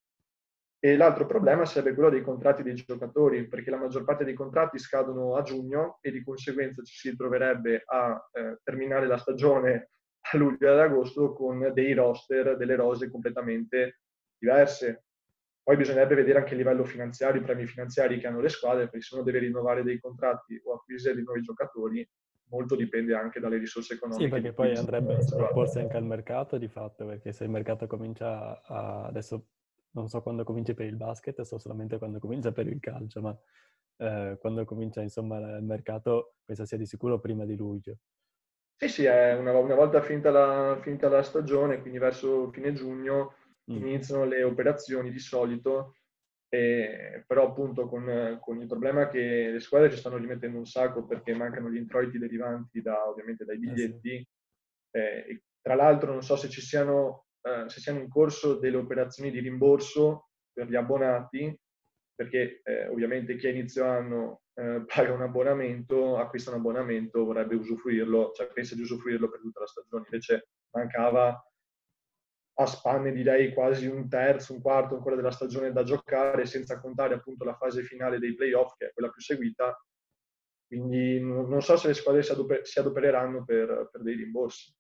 E l'altro problema sarebbe quello dei contratti dei giocatori, perché la maggior parte dei contratti scadono a giugno e di conseguenza ci si troverebbe a eh, terminare la stagione a luglio e ad agosto con dei roster, delle rose completamente diverse. Poi bisognerebbe vedere anche a livello finanziario, i premi finanziari che hanno le squadre, perché se uno deve rinnovare dei contratti o acquisire di nuovi giocatori, molto dipende anche dalle risorse economiche. Sì, perché poi andrebbe a opporsi anche al mercato di fatto, perché se il mercato comincia a... adesso non so quando cominci per il basket, so solamente quando comincia per il calcio, ma eh, quando comincia insomma il mercato penso sia di sicuro prima di luglio. Sì, sì, è una, una volta finita la, finita la, stagione, quindi verso fine giugno, mm. iniziano le operazioni di solito, e, però appunto con, con, il problema che le squadre ci stanno rimettendo un sacco perché mancano gli introiti derivanti da, ovviamente dai biglietti. Eh sì. eh, tra l'altro non so se ci siano eh, se siamo in corso delle operazioni di rimborso per gli abbonati, perché eh, ovviamente chi a inizio anno eh, paga un abbonamento, acquista un abbonamento, vorrebbe usufruirlo, cioè pensa di usufruirlo per tutta la stagione, invece mancava a spanne direi quasi un terzo, un quarto ancora della stagione da giocare, senza contare appunto la fase finale dei playoff, che è quella più seguita, quindi non so se le squadre si, si adopereranno per, per dei rimborsi.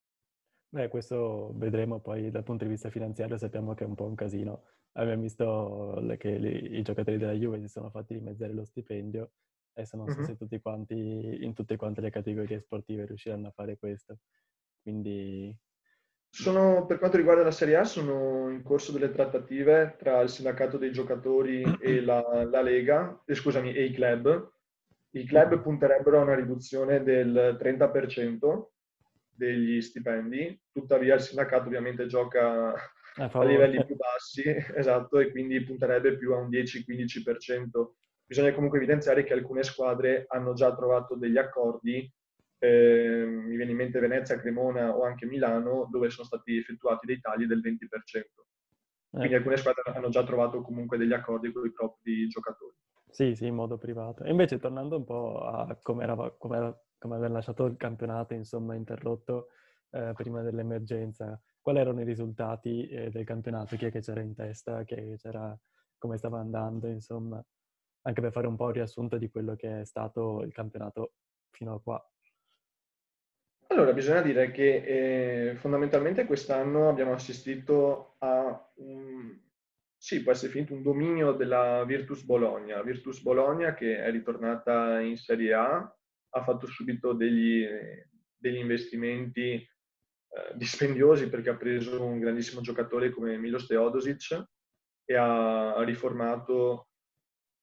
Beh, questo vedremo poi dal punto di vista finanziario, sappiamo che è un po' un casino. Abbiamo visto che li- i giocatori della Juve si sono fatti dimezzare lo stipendio, adesso non so Mhm. se tutti quanti, in tutte quante le categorie sportive riusciranno a fare questo. Quindi, Sono, per quanto riguarda la Serie A, sono in corso delle trattative tra il sindacato dei giocatori e la, la Lega, eh, scusami, e i club. I club punterebbero a una riduzione del 30% degli stipendi, tuttavia il sindacato ovviamente gioca a a livelli più bassi, esatto, e quindi punterebbe più a un 10-15%. Bisogna comunque evidenziare che alcune squadre hanno già trovato degli accordi, ehm, mi viene in mente Venezia, Cremona o anche Milano, dove sono stati effettuati dei tagli del 20%. Quindi Eh, alcune squadre hanno già trovato comunque degli accordi con i propri giocatori. Sì, sì, in modo privato. E invece tornando un po' a come era, come aver lasciato il campionato, insomma, interrotto eh, prima dell'emergenza, quali erano i risultati eh, del campionato? Chi è che c'era in testa? Chi è che c'era, come stava andando, insomma, anche per fare un po' il riassunto di quello che è stato il campionato fino a qua. Allora, bisogna dire che eh, fondamentalmente quest'anno abbiamo assistito a un, sì, può essere finito un dominio della Virtus Bologna. Virtus Bologna che è ritornata in Serie A, ha fatto subito degli, degli investimenti eh, dispendiosi perché ha preso un grandissimo giocatore come Milos Teodosic e ha, riformato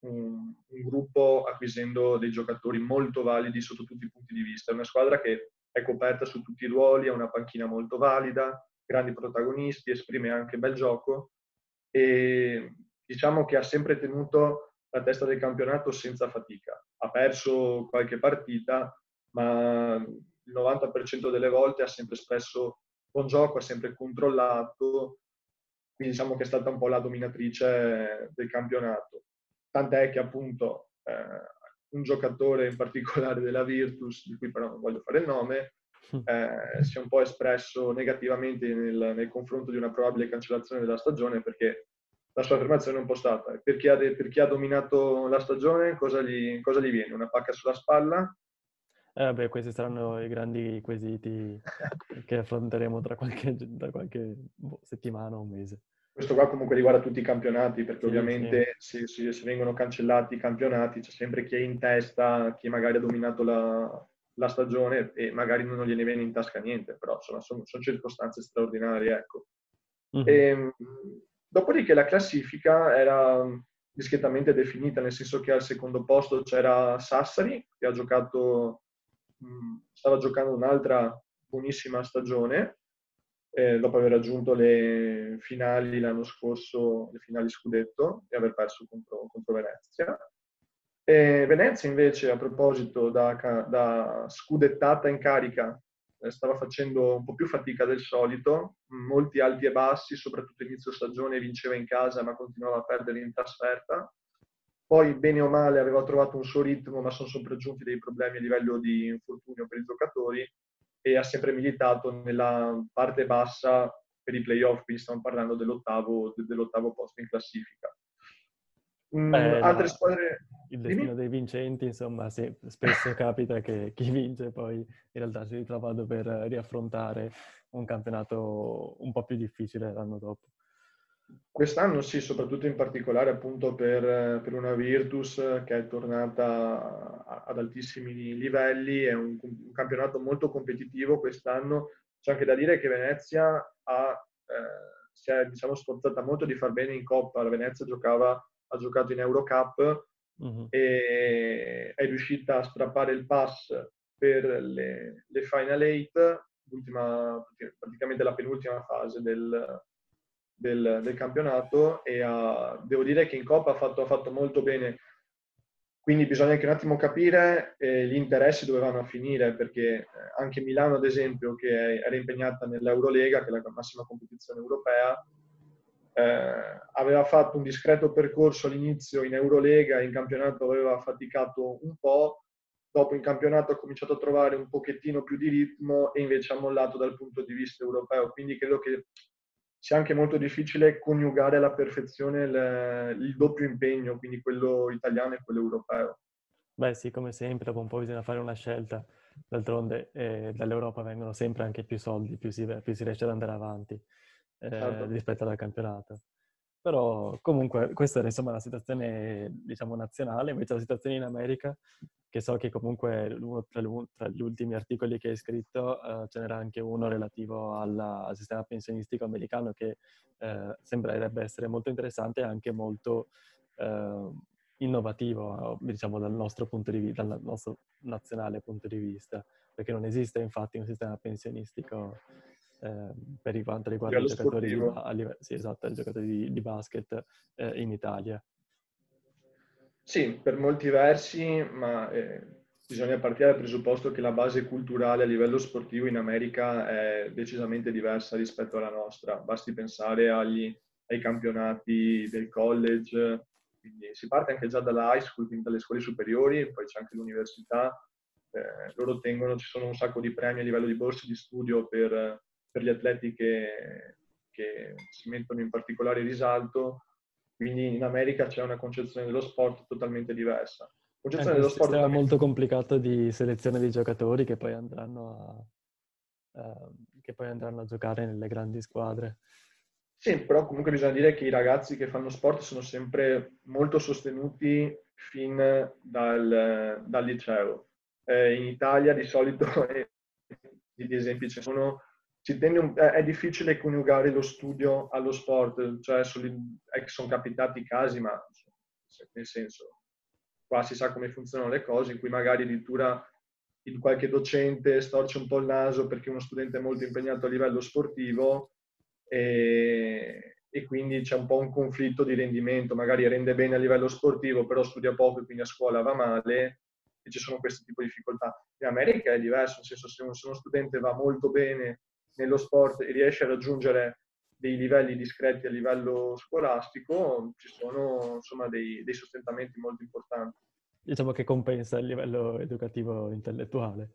un, un gruppo acquisendo dei giocatori molto validi sotto tutti i punti di vista. È una squadra che è coperta su tutti i ruoli, ha una panchina molto valida, grandi protagonisti, esprime anche bel gioco e diciamo che ha sempre tenuto la testa del campionato senza fatica. Ha perso qualche partita, ma il 90% delle volte ha sempre espresso buon gioco, ha sempre controllato, quindi diciamo che è stata un po' la dominatrice del campionato. Tant'è che appunto eh, un giocatore in particolare della Virtus, di cui però non voglio fare il nome, eh, si è un po' espresso negativamente nel, nel, confronto di una probabile cancellazione della stagione perché la sua affermazione è un po' stata per chi ha, per chi ha dominato la stagione cosa gli, cosa gli, viene? Una pacca sulla spalla? Eh, vabbè, questi saranno i grandi quesiti che affronteremo tra qualche, qualche boh, settimana o un mese. Questo qua comunque riguarda tutti i campionati, perché sì, ovviamente sì. Se, se, se, vengono cancellati i campionati c'è sempre chi è in testa, chi magari ha dominato la, la stagione e magari non gliene viene in tasca niente, però insomma sono, sono circostanze straordinarie, ecco. Mm-hmm. E, dopodiché la classifica era discretamente definita, nel senso che al secondo posto c'era Sassari, che giocato, mh, stava giocando un'altra buonissima stagione, eh, dopo aver raggiunto le finali l'anno scorso, le finali scudetto e aver perso contro, contro Venezia. E Venezia invece, a proposito, da, da scudettata in carica, stava facendo un po' più fatica del solito, molti alti e bassi, soprattutto inizio stagione vinceva in casa ma continuava a perdere in trasferta. Poi, bene o male, aveva trovato un suo ritmo, ma sono sopraggiunti dei problemi a livello di infortunio per i giocatori e ha sempre militato nella parte bassa per i playoff, quindi stiamo parlando dell'ottavo, dell'ottavo posto in classifica. Mm, Beh, altre squadre... Il destino dei vincenti, insomma, sì, spesso capita che chi vince poi in realtà si ritrova a dover riaffrontare un campionato un po' più difficile l'anno dopo. Quest'anno sì, soprattutto in particolare appunto per, per una Virtus che è tornata ad altissimi livelli, è un, un campionato molto competitivo quest'anno. C'è anche da dire che Venezia ha, eh, si è diciamo, sforzata molto di far bene in Coppa. La Venezia giocava ha giocato in Eurocup uh-huh. e è riuscita a strappare il pass per le, le Final Eight, praticamente la penultima fase del, del, del campionato e ha, devo dire che in Coppa ha fatto, ha fatto, molto bene. Quindi bisogna anche un attimo capire eh, gli interessi dove vanno a finire, perché anche Milano, ad esempio, che era impegnata nell'Eurolega, che è la massima competizione europea, eh, aveva fatto un discreto percorso all'inizio in Eurolega, in campionato aveva faticato un po', dopo in campionato ha cominciato a trovare un pochettino più di ritmo e invece ha mollato dal punto di vista europeo. Quindi credo che sia anche molto difficile coniugare alla perfezione il, il doppio impegno, quindi quello italiano e quello europeo. Beh sì, come sempre, dopo un po' bisogna fare una scelta. D'altronde eh, dall'Europa vengono sempre anche più soldi, più si, più si riesce ad andare avanti eh, Certo. rispetto al campionato. Però comunque questa era insomma la situazione, diciamo, nazionale, invece la situazione in America, che so che comunque tra, tra gli ultimi articoli che hai scritto eh, ce n'era anche uno relativo alla- al sistema pensionistico americano che eh, sembrerebbe essere molto interessante e anche molto eh, innovativo, diciamo, dal nostro punto di vista, dal nostro nazionale punto di vista, perché non esiste infatti un sistema pensionistico eh, per quanto riguarda i giocatori, di, sì, esatto, i giocatori di, di basket eh, in Italia. Sì, per molti versi, ma eh, bisogna partire dal presupposto che la base culturale a livello sportivo in America è decisamente diversa rispetto alla nostra. Basti pensare agli- ai campionati del college, quindi si parte anche già dalla high school, quindi dalle scuole superiori, poi c'è anche l'università. Eh, loro tengono, ci sono un sacco di premi a livello di borse di studio per, per gli atleti che, che si mettono in particolare risalto quindi in America c'è una concezione dello sport totalmente diversa. È Concezione un dello sport sistema molto complicato di selezione di giocatori che poi andranno a, eh, che poi andranno a giocare nelle grandi squadre. Sì, però comunque bisogna dire che i ragazzi che fanno sport sono sempre molto sostenuti fin dal, dal liceo. Eh, in Italia di solito, eh, di esempi ci sono, si tende un- è, difficile coniugare lo studio allo sport, cioè sono capitati casi, ma nel senso, qua si sa come funzionano le cose, in cui magari addirittura il qualche docente storce un po' il naso perché uno studente è molto impegnato a livello sportivo e, e quindi c'è un po' un conflitto di rendimento, magari rende bene a livello sportivo, però studia poco e quindi a scuola va male e ci sono questo tipo di difficoltà. In America è diverso, nel senso se uno, se uno studente va molto bene nello sport e riesce a raggiungere dei livelli discreti a livello scolastico, ci sono insomma dei, dei sostentamenti molto importanti. Diciamo che compensa il livello educativo intellettuale.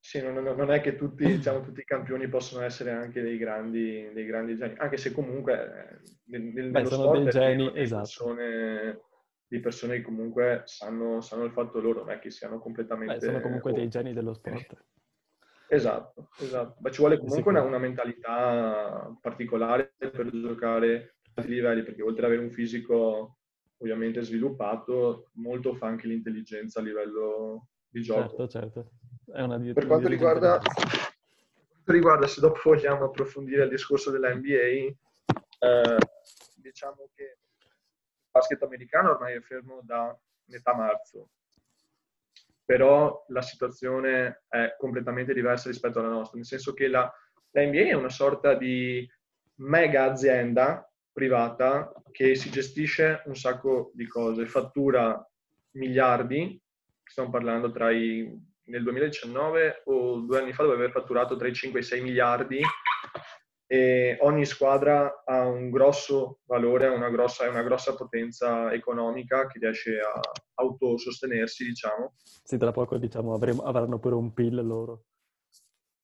Sì, non, non- è che tutti, diciamo, tutti i campioni possono essere anche dei grandi, dei grandi geni, anche se comunque eh, nel, nel- Beh, sono dei geni, di esatto. persone, di persone che comunque sanno, sanno il fatto loro, non è che siano completamente... Beh, sono comunque dei oh. geni dello sport. Esatto, esatto. Ma ci vuole comunque una, una mentalità particolare per giocare a alti livelli, perché oltre ad avere un fisico ovviamente sviluppato, molto fa anche l'intelligenza a livello di gioco. Certo, certo. È una di- Per quanto riguarda, riguarda, se dopo vogliamo approfondire il discorso della NBA, eh, diciamo che il basket americano ormai è fermo da metà marzo, però la situazione è completamente diversa rispetto alla nostra, nel senso che la, la NBA è una sorta di mega azienda privata che si gestisce un sacco di cose, fattura miliardi, stiamo parlando tra i nel 2019 o due anni fa dove aver fatturato tra i 5 e i 6 miliardi e ogni squadra ha un grosso valore, ha una grossa, una grossa potenza economica che riesce a autosostenersi, diciamo. Sì, tra poco diciamo avremo- avranno pure un PIL loro.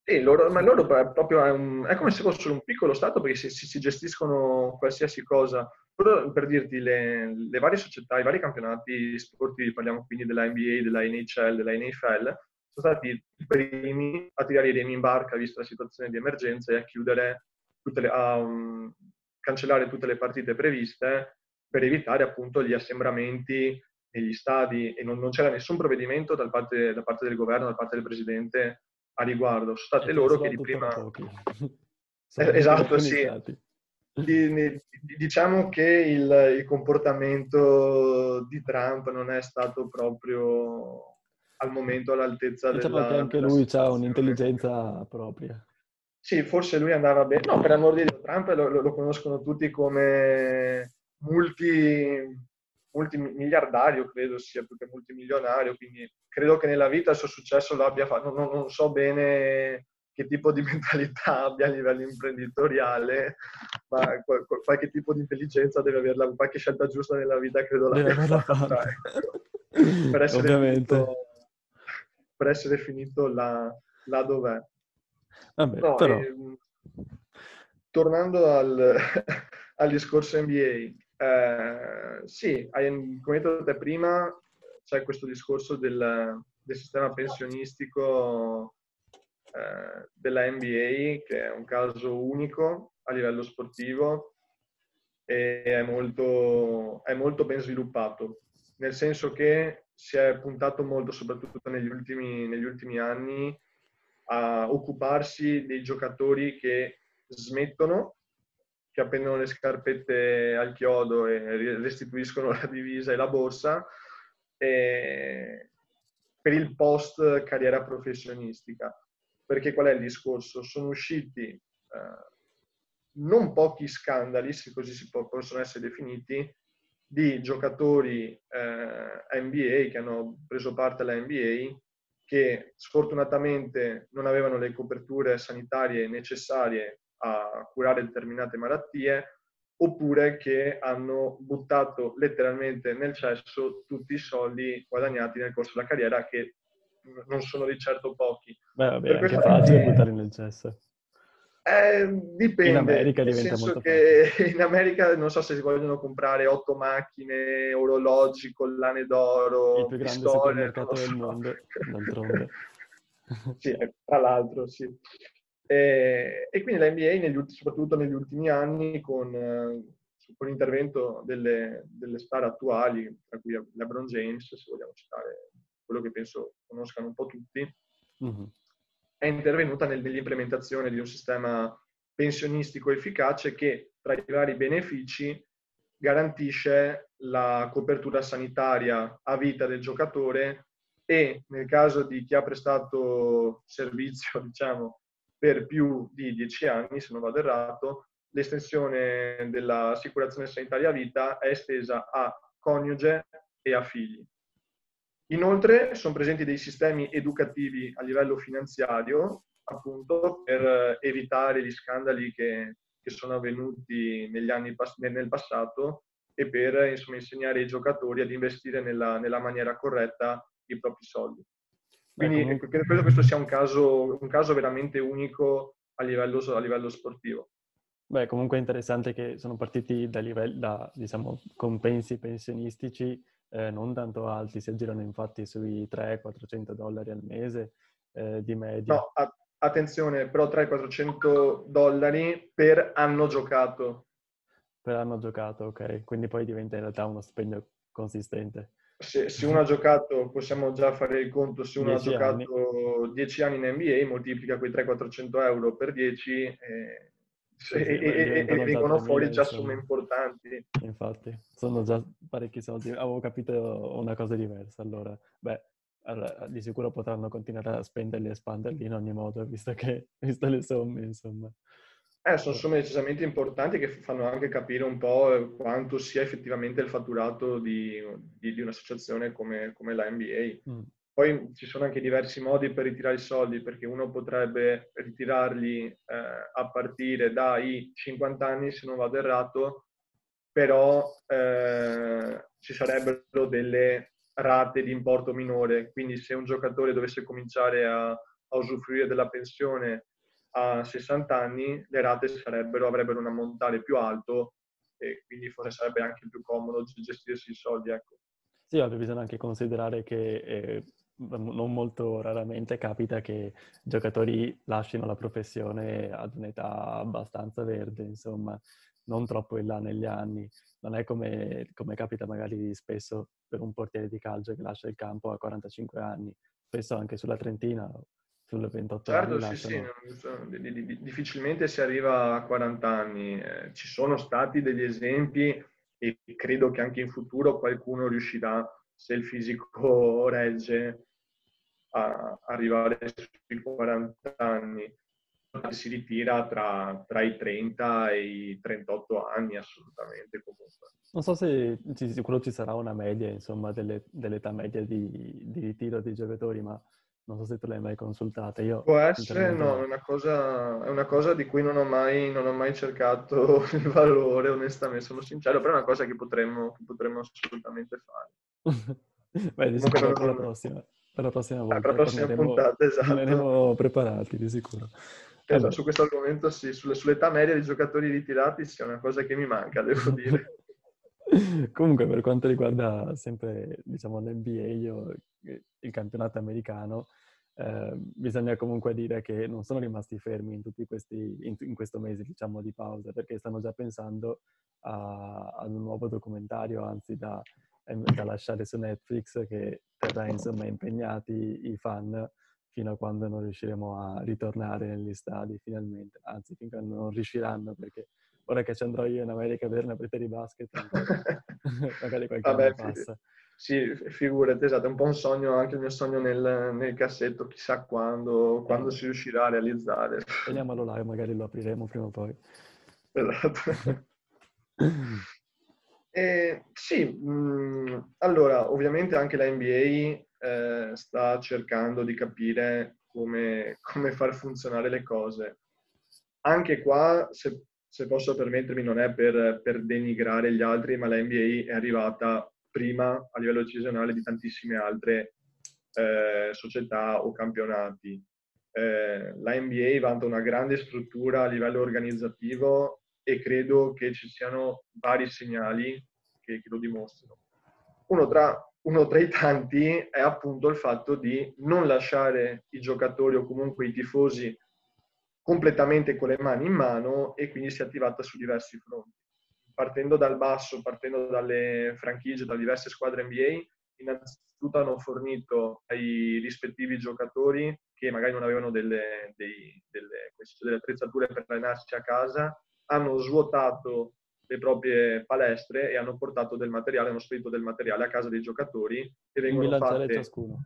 E loro, ma loro è proprio è, un- è come se fossero un piccolo stato perché si, si- si gestiscono qualsiasi cosa. Loro, per dirti, le, le varie società, i vari campionati sportivi, parliamo quindi della NBA, della NHL, della NFL, sono stati i primi a tirare i remi in barca, vista la situazione di emergenza, e a chiudere tutte le, a um, cancellare tutte le partite previste per evitare appunto gli assembramenti negli stadi e non, non c'era nessun provvedimento da parte, da parte del governo, da parte del presidente a riguardo. Sono state E loro che di prima... Eh, esatto, sì. diciamo che il, il comportamento di Trump non è stato proprio al momento all'altezza Diciamo della che anche della lui ha un'intelligenza propria. Sì, forse lui andava bene. No, per amor di Dio, Trump lo, lo- conoscono tutti come multi, multimiliardario, credo sia più che multimilionario, quindi credo che nella vita il suo successo l'abbia fatto. Non, non so bene che tipo di mentalità abbia a livello imprenditoriale, ma qual- qual- qualche tipo di intelligenza deve averla, qualche scelta giusta nella vita credo l'abbia fatta. fatta. ecco. Per essere finito, per essere finito là, là dov'è. Vabbè, No, però ehm, tornando al, al discorso NBA, eh, sì, hai- come hai detto te prima, c'è questo discorso del, del sistema pensionistico eh, della NBA, che è un caso unico a livello sportivo e è molto, è molto ben sviluppato, nel senso che si è puntato molto, soprattutto negli ultimi, negli ultimi anni, a occuparsi dei giocatori che smettono, che appendono le scarpette al chiodo e restituiscono la divisa e la borsa, e per il post carriera professionistica. Perché qual è il discorso? Sono usciti eh, non pochi scandali, se così si può, possono essere definiti, di giocatori eh, NBA che hanno preso parte alla NBA che sfortunatamente non avevano le coperture sanitarie necessarie a curare determinate malattie oppure che hanno buttato letteralmente nel cesso tutti i soldi guadagnati nel corso della carriera che non sono di certo pochi. Beh, vabbè, è anche facile è... buttarli nel cesso. Eh, dipende. In America diventa nel molto che facile. In America non so se si vogliono comprare otto macchine, orologi, collane d'oro, il più grande pistole, supermercato del mondo, d'altronde. sì, eh, tra l'altro, sì. E, e quindi la NBA, negli, soprattutto negli ultimi anni, con, eh, con l'intervento delle, delle star attuali, tra cui LeBron James, se vogliamo citare quello che penso conoscano un po' tutti, Mhm. È intervenuta nel- nell'implementazione di un sistema pensionistico efficace che, tra i vari benefici, garantisce la copertura sanitaria a vita del giocatore e, nel caso di chi ha prestato servizio, diciamo, per più di dieci anni, se non vado errato, l'estensione dell'assicurazione sanitaria a vita è estesa a coniuge e a figli. Inoltre sono presenti dei sistemi educativi a livello finanziario, appunto, per eh, evitare gli scandali che, che sono avvenuti negli anni nel passato e per insomma, insegnare ai giocatori ad investire nella, nella maniera corretta i propri soldi. Quindi Beh, comunque- credo che questo sia un caso, un caso veramente unico a livello, a livello sportivo. Beh, comunque è interessante che sono partiti da livelli, da, diciamo, compensi pensionistici eh, non tanto alti, si aggirano infatti sui 300-400 dollari al mese eh, di media. No, a- attenzione, però 300-400 dollari per anno giocato. Per anno giocato, ok. Quindi poi diventa in realtà uno stipendio consistente. Se, se uno ha giocato, possiamo già fare il conto, se uno ha 10 giocato 10 anni in NBA, moltiplica quei 300-400 euro per 10 e, Sì, e- e- e- e vengono 3.000, fuori già insomma. somme importanti. Infatti, sono già parecchi soldi. Avevo capito una cosa diversa allora. Beh, allora, di sicuro potranno continuare a spenderli e espanderli in ogni modo, visto che, visto le somme, insomma. Eh, sono somme decisamente importanti che fanno anche capire un po' quanto sia effettivamente il fatturato di, di- di un'associazione come, come la NBA. Mm. Poi ci sono anche diversi modi per ritirare i soldi, perché uno potrebbe ritirarli eh, a partire dai 50 anni, se non vado errato, però eh, ci sarebbero delle rate di importo minore. Quindi se un giocatore dovesse cominciare a, a usufruire della pensione a 60 anni, le rate sarebbero, avrebbero un ammontare più alto e quindi forse sarebbe anche più comodo gestirsi i soldi. Ecco. Sì, ovvio, bisogna anche considerare che eh, non molto raramente capita che giocatori lasciano la professione ad un'età abbastanza verde, insomma, non troppo in là negli anni. Non è come, come capita magari spesso per un portiere di calcio che lascia il campo a 45 anni, spesso anche sulla trentina, sulle 28 Certo, anni sì, sì, di- difficilmente si arriva a 40 anni. Eh, ci sono stati degli esempi e credo che anche in futuro qualcuno riuscirà, se il fisico regge, a arrivare sui 40 anni. Si ritira tra, tra i 30 e i 38 anni, assolutamente comunque. Non so se ci- sicuro ci sarà una media, insomma, delle- dell'età media di, di ritiro dei giocatori, ma non so se tu l'hai mai consultata. Io, Può essere, no, è una cosa, è una cosa di cui non ho mai, non ho mai cercato il valore, onestamente, sono sincero, però è una cosa che potremmo, che potremmo assolutamente fare. Beh, di sicuro per la prossima, per la prossima volta. per la prossima puntata, esatto. torneremo preparati, di sicuro. Esatto, su questo argomento sì, sulle- sull'età media dei giocatori ritirati sì, è una cosa che mi manca, devo dire. Comunque, per quanto riguarda sempre, diciamo, l'NBA, io, eh, il campionato americano, eh, bisogna comunque dire che non sono rimasti fermi in tutti questi, in, in questo mese, diciamo, di pausa, perché stanno già pensando a, a un nuovo documentario, anzi da, da lasciare su Netflix, che terrà, insomma, impegnati i fan fino a quando non riusciremo a ritornare negli stadi finalmente, anzi finché non riusciranno perché ora che ci andrò io in America a vedere una partita di basket magari qualche Vabbè, anno passa. Sì, figurati, esatto, è un po' un sogno, anche il mio sogno nel, nel cassetto, chissà quando, quando si riuscirà a realizzare. Teniamolo là, magari lo apriremo prima o poi. Esatto. e, sì, mh, allora, ovviamente anche la NBA eh, sta cercando di capire come, come, far funzionare le cose. Anche qua, se, se posso permettermi, non è per, per, denigrare gli altri, ma la NBA è arrivata prima a livello decisionale di tantissime altre eh, società o campionati. Eh, la NBA vanta una grande struttura a livello organizzativo e credo che ci siano vari segnali che, che lo dimostrano. Uno tra uno tra i tanti è appunto il fatto di non lasciare i giocatori o comunque i tifosi completamente con le mani in mano e quindi si è attivata su diversi fronti. Partendo dal basso, partendo dalle franchigie, da diverse squadre NBA, innanzitutto hanno fornito ai rispettivi giocatori che magari non avevano delle, dei, delle, delle attrezzature per allenarsi a casa, hanno svuotato le proprie palestre e hanno portato del materiale, hanno spedito del materiale a casa dei giocatori e vengono fatte... ciascuno.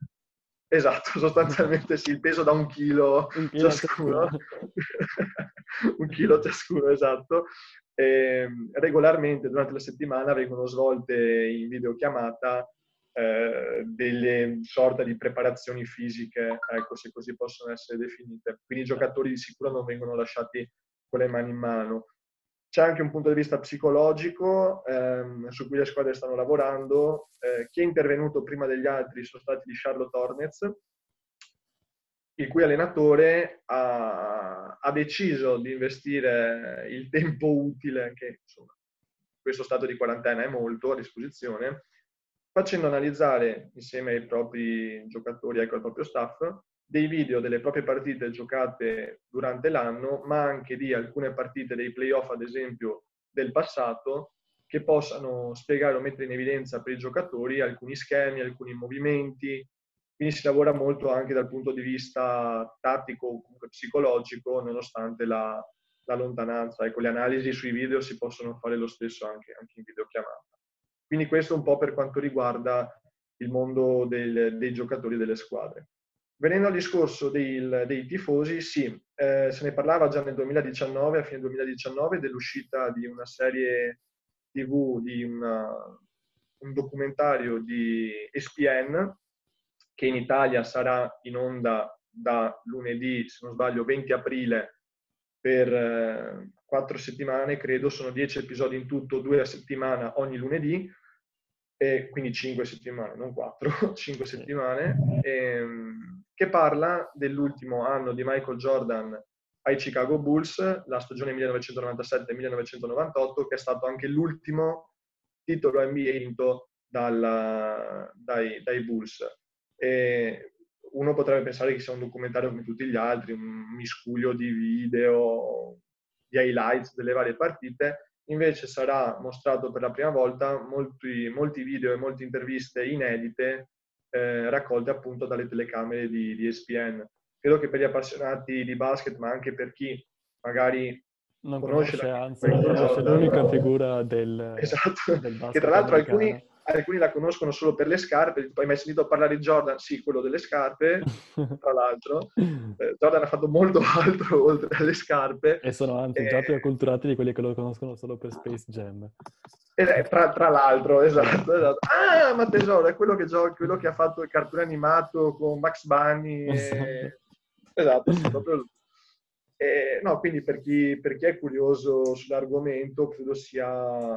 Esatto, sostanzialmente sì, il peso da un chilo, un chilo ciascuno. un chilo ciascuno, esatto. E, ehm, regolarmente durante la settimana vengono svolte in videochiamata eh, delle sorta di preparazioni fisiche, ecco, se così possono essere definite. Quindi i giocatori di sicuro non vengono lasciati con le mani in mano. C'è anche un punto di vista psicologico ehm, su cui le squadre stanno lavorando. Eh, chi è intervenuto prima degli altri sono stati gli Charlotte Hornets, il cui allenatore ha, ha, deciso di investire il tempo utile, che insomma, in questo stato di quarantena è molto a disposizione, facendo analizzare insieme ai propri giocatori, ecco, al proprio staff, dei video delle proprie partite giocate durante l'anno, ma anche di alcune partite dei playoff, ad esempio, del passato, che possano spiegare o mettere in evidenza per i giocatori alcuni schemi, alcuni movimenti. Quindi si lavora molto anche dal punto di vista tattico o comunque psicologico, nonostante la, la, lontananza. Ecco, le analisi sui video si possono fare lo stesso anche, anche in videochiamata. Quindi questo un po' per quanto riguarda il mondo del, dei giocatori delle squadre. Venendo al discorso dei, dei tifosi, sì, eh, se ne parlava già nel 2019, a fine 2019, dell'uscita di una serie TV, di una, un documentario di ESPN, che in Italia sarà in onda da lunedì, se non sbaglio, 20 aprile per eh, quattro settimane, credo, sono dieci episodi in tutto, due a settimana ogni lunedì, e quindi cinque settimane, non quattro, cinque settimane. E, ehm, che parla dell'ultimo anno di Michael Jordan ai Chicago Bulls, la stagione 1997-1998, che è stato anche l'ultimo titolo NBA vinto dalla, dai, dai, Bulls. E uno potrebbe pensare che sia un documentario come tutti gli altri, un miscuglio di video, di highlights delle varie partite, invece sarà mostrato per la prima volta molti, molti video e molte interviste inedite eh, raccolte appunto dalle telecamere di, di ESPN. Credo che per gli appassionati di basket, ma anche per chi magari non conosce, conosce la, anzi, conosce l'unica figura del, esatto. del basket. Che tra l'altro alcuni, alcuni la conoscono solo per le scarpe, poi mai sentito parlare di Jordan? Sì, quello delle scarpe, tra l'altro. Eh, Jordan ha fatto molto altro oltre alle scarpe. E sono anzi e... già più acculturati di quelli che lo conoscono solo per Space Jam. Eh, tra, tra, l'altro, esatto, esatto, Ah, ma tesoro, è quello che, gioca, quello che ha fatto il cartone animato con Max Bunny. E... esatto, proprio eh, no, quindi per chi, per chi, è curioso sull'argomento, credo sia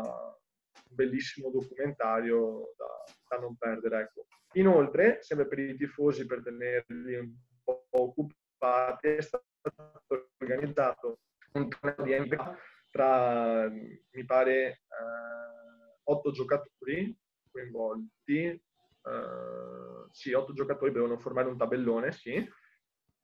bellissimo documentario da, da non perdere. Ecco. Inoltre, sempre per i tifosi, per tenerli un po' occupati, è stato organizzato un torneo di NBA tra, mi pare, eh, otto giocatori coinvolti, eh, sì, otto giocatori devono formare un tabellone, sì,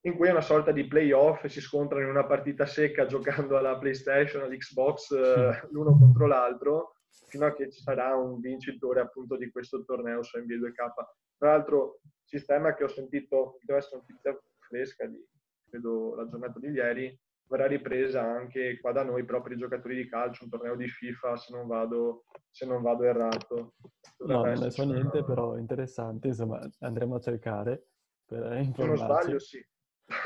in cui è una sorta di playoff e si scontrano in una partita secca giocando alla PlayStation, all'Xbox, eh, l'uno contro l'altro, fino a che ci sarà un vincitore appunto di questo torneo su NBA 2K. Tra l'altro, sistema che ho sentito, deve essere notizia fresca di, credo, la giornata di ieri, verrà ripresa anche qua da noi proprio i giocatori di calcio, un torneo di FIFA se non vado, se non vado errato. Dovrebbe no, non ne so niente, una... però interessante, insomma andremo a cercare per informarci. Se non sbaglio sì,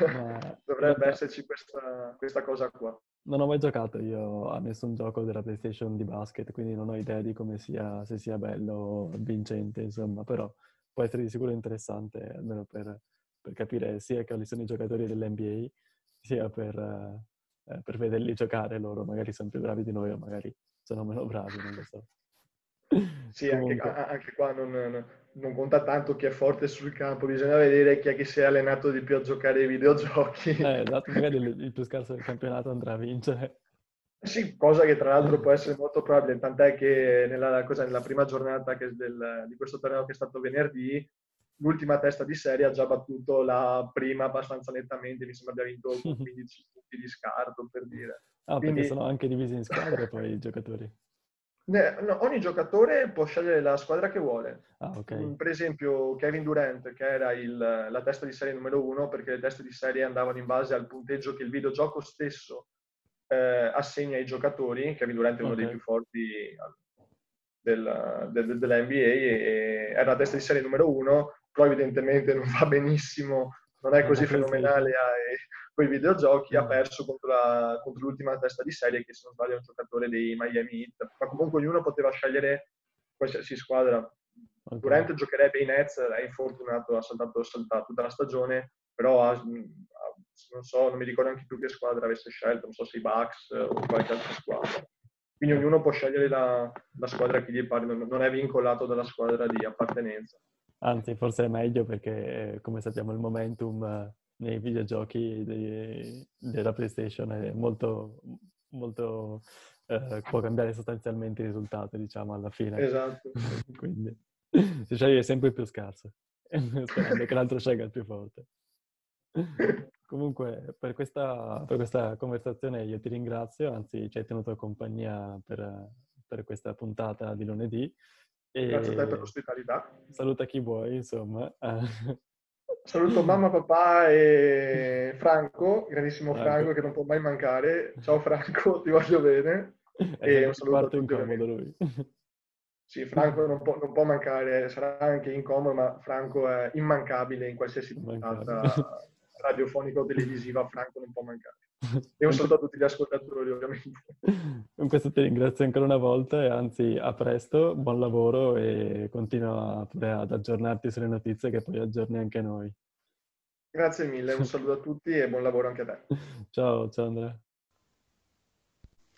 ma... dovrebbe esserci questa, questa cosa qua. Non ho mai giocato io a nessun gioco della PlayStation di basket, quindi non ho idea di come sia, se sia bello o vincente, insomma, però può essere di sicuro interessante, almeno per, per capire sia quali sono i giocatori dell'NBA, sia per, eh, per vederli giocare loro, magari sono più bravi di noi o magari sono meno bravi, non lo so. Sì, anche, anche, qua non, non, conta tanto chi è forte sul campo, bisogna vedere chi è che si è allenato di più a giocare ai videogiochi. Eh, esatto, magari il, più scarso del campionato andrà a vincere. Sì, cosa che tra l'altro può essere molto probabile, tant'è che nella, cosa, nella prima giornata del, di questo torneo che è stato venerdì, l'ultima testa di serie ha già battuto la prima abbastanza nettamente, mi sembra abbia vinto 15 punti di scarto, per dire. Ah, Quindi... perché sono anche divisi in squadre poi i giocatori? No, ogni giocatore può scegliere la squadra che vuole. Ah, okay. Mm, per esempio Kevin Durant, che era il, la testa di serie numero uno, perché le teste di serie andavano in base al punteggio che il videogioco stesso eh, assegna ai giocatori. Kevin Durant è uno okay. dei più forti del, del, della NBA e era la testa di serie numero uno, però evidentemente non va benissimo, non è così fenomenale con i videogiochi, ha mm. perso contro, la, contro, l'ultima testa di serie che se non sbaglio è un giocatore dei Miami Heat, ma comunque ognuno poteva scegliere qualsiasi squadra. Okay. Durant giocherebbe in Nets, è infortunato, ha saltato, saltato tutta la stagione, però ha, ha, non so, non mi ricordo anche più che squadra avesse scelto, non so se i Bucks o qualche altra squadra. Quindi ognuno può scegliere la, la squadra che gli pare, non è vincolato dalla squadra di appartenenza. Anzi, forse è meglio perché, come sappiamo, il momentum nei videogiochi dei, della PlayStation è molto, molto eh, può cambiare sostanzialmente il risultato, diciamo, alla fine. Esatto. Quindi si sceglie sempre il più scarso, sperando che l'altro scelga il più forte. Comunque, per questa, per questa, conversazione io ti ringrazio, anzi ci hai tenuto compagnia per, per questa puntata di lunedì. Grazie a te per l'ospitalità. Saluta chi vuoi, insomma. Saluto mamma, papà e Franco, grandissimo Franco, che non può mai mancare. Ciao Franco, ti voglio bene. e un saluto a tutti. incomodo lui. Sì, Franco non può, non può, mancare, sarà anche incomodo, ma Franco è immancabile in qualsiasi puntata radiofonica o televisiva, Franco non può mancare. E un saluto a tutti gli ascoltatori, ovviamente. Con questo ti ringrazio ancora una volta e anzi a presto, buon lavoro e continua ad aggiornarti sulle notizie che poi aggiorni anche noi. Grazie mille, un saluto a tutti e buon lavoro anche a te. Ciao, ciao Andrea.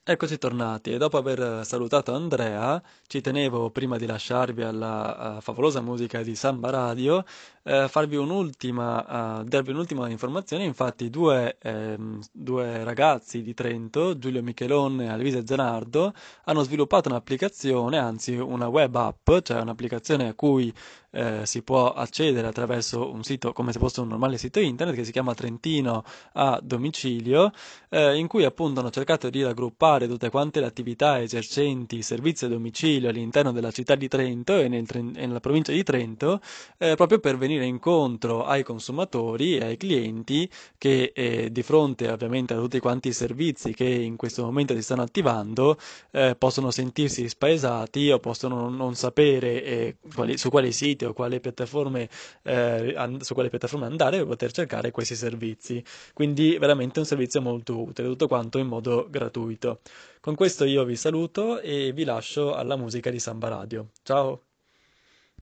Eccoci tornati e dopo aver salutato Andrea, ci tenevo prima di lasciarvi alla favolosa musica di Samba Radio, eh, farvi un'ultima, uh, darvi un'ultima informazione. Infatti, due, ehm, due, ragazzi di Trento, Giulio Michelon e Alvise Zanardo, hanno sviluppato un'applicazione, anzi una web app, cioè un'applicazione a cui eh, si può accedere attraverso un sito come se fosse un normale sito internet che si chiama Trentino a domicilio, eh, in cui appunto hanno cercato di raggruppare tutte quante le attività esercenti servizi a domicilio all'interno della città di Trento e, nel, nella provincia di Trento, eh, proprio per venire incontro ai consumatori e ai clienti che eh, di fronte ovviamente a tutti quanti i servizi che in questo momento si stanno attivando eh, possono sentirsi spaesati o possono non sapere eh, quali, su quali siti o quale piattaforme, eh, su quale piattaforme andare per poter cercare questi servizi. Quindi veramente un servizio molto utile, tutto quanto in modo gratuito. Con questo io vi saluto e vi lascio alla musica di Samba Radio. Ciao!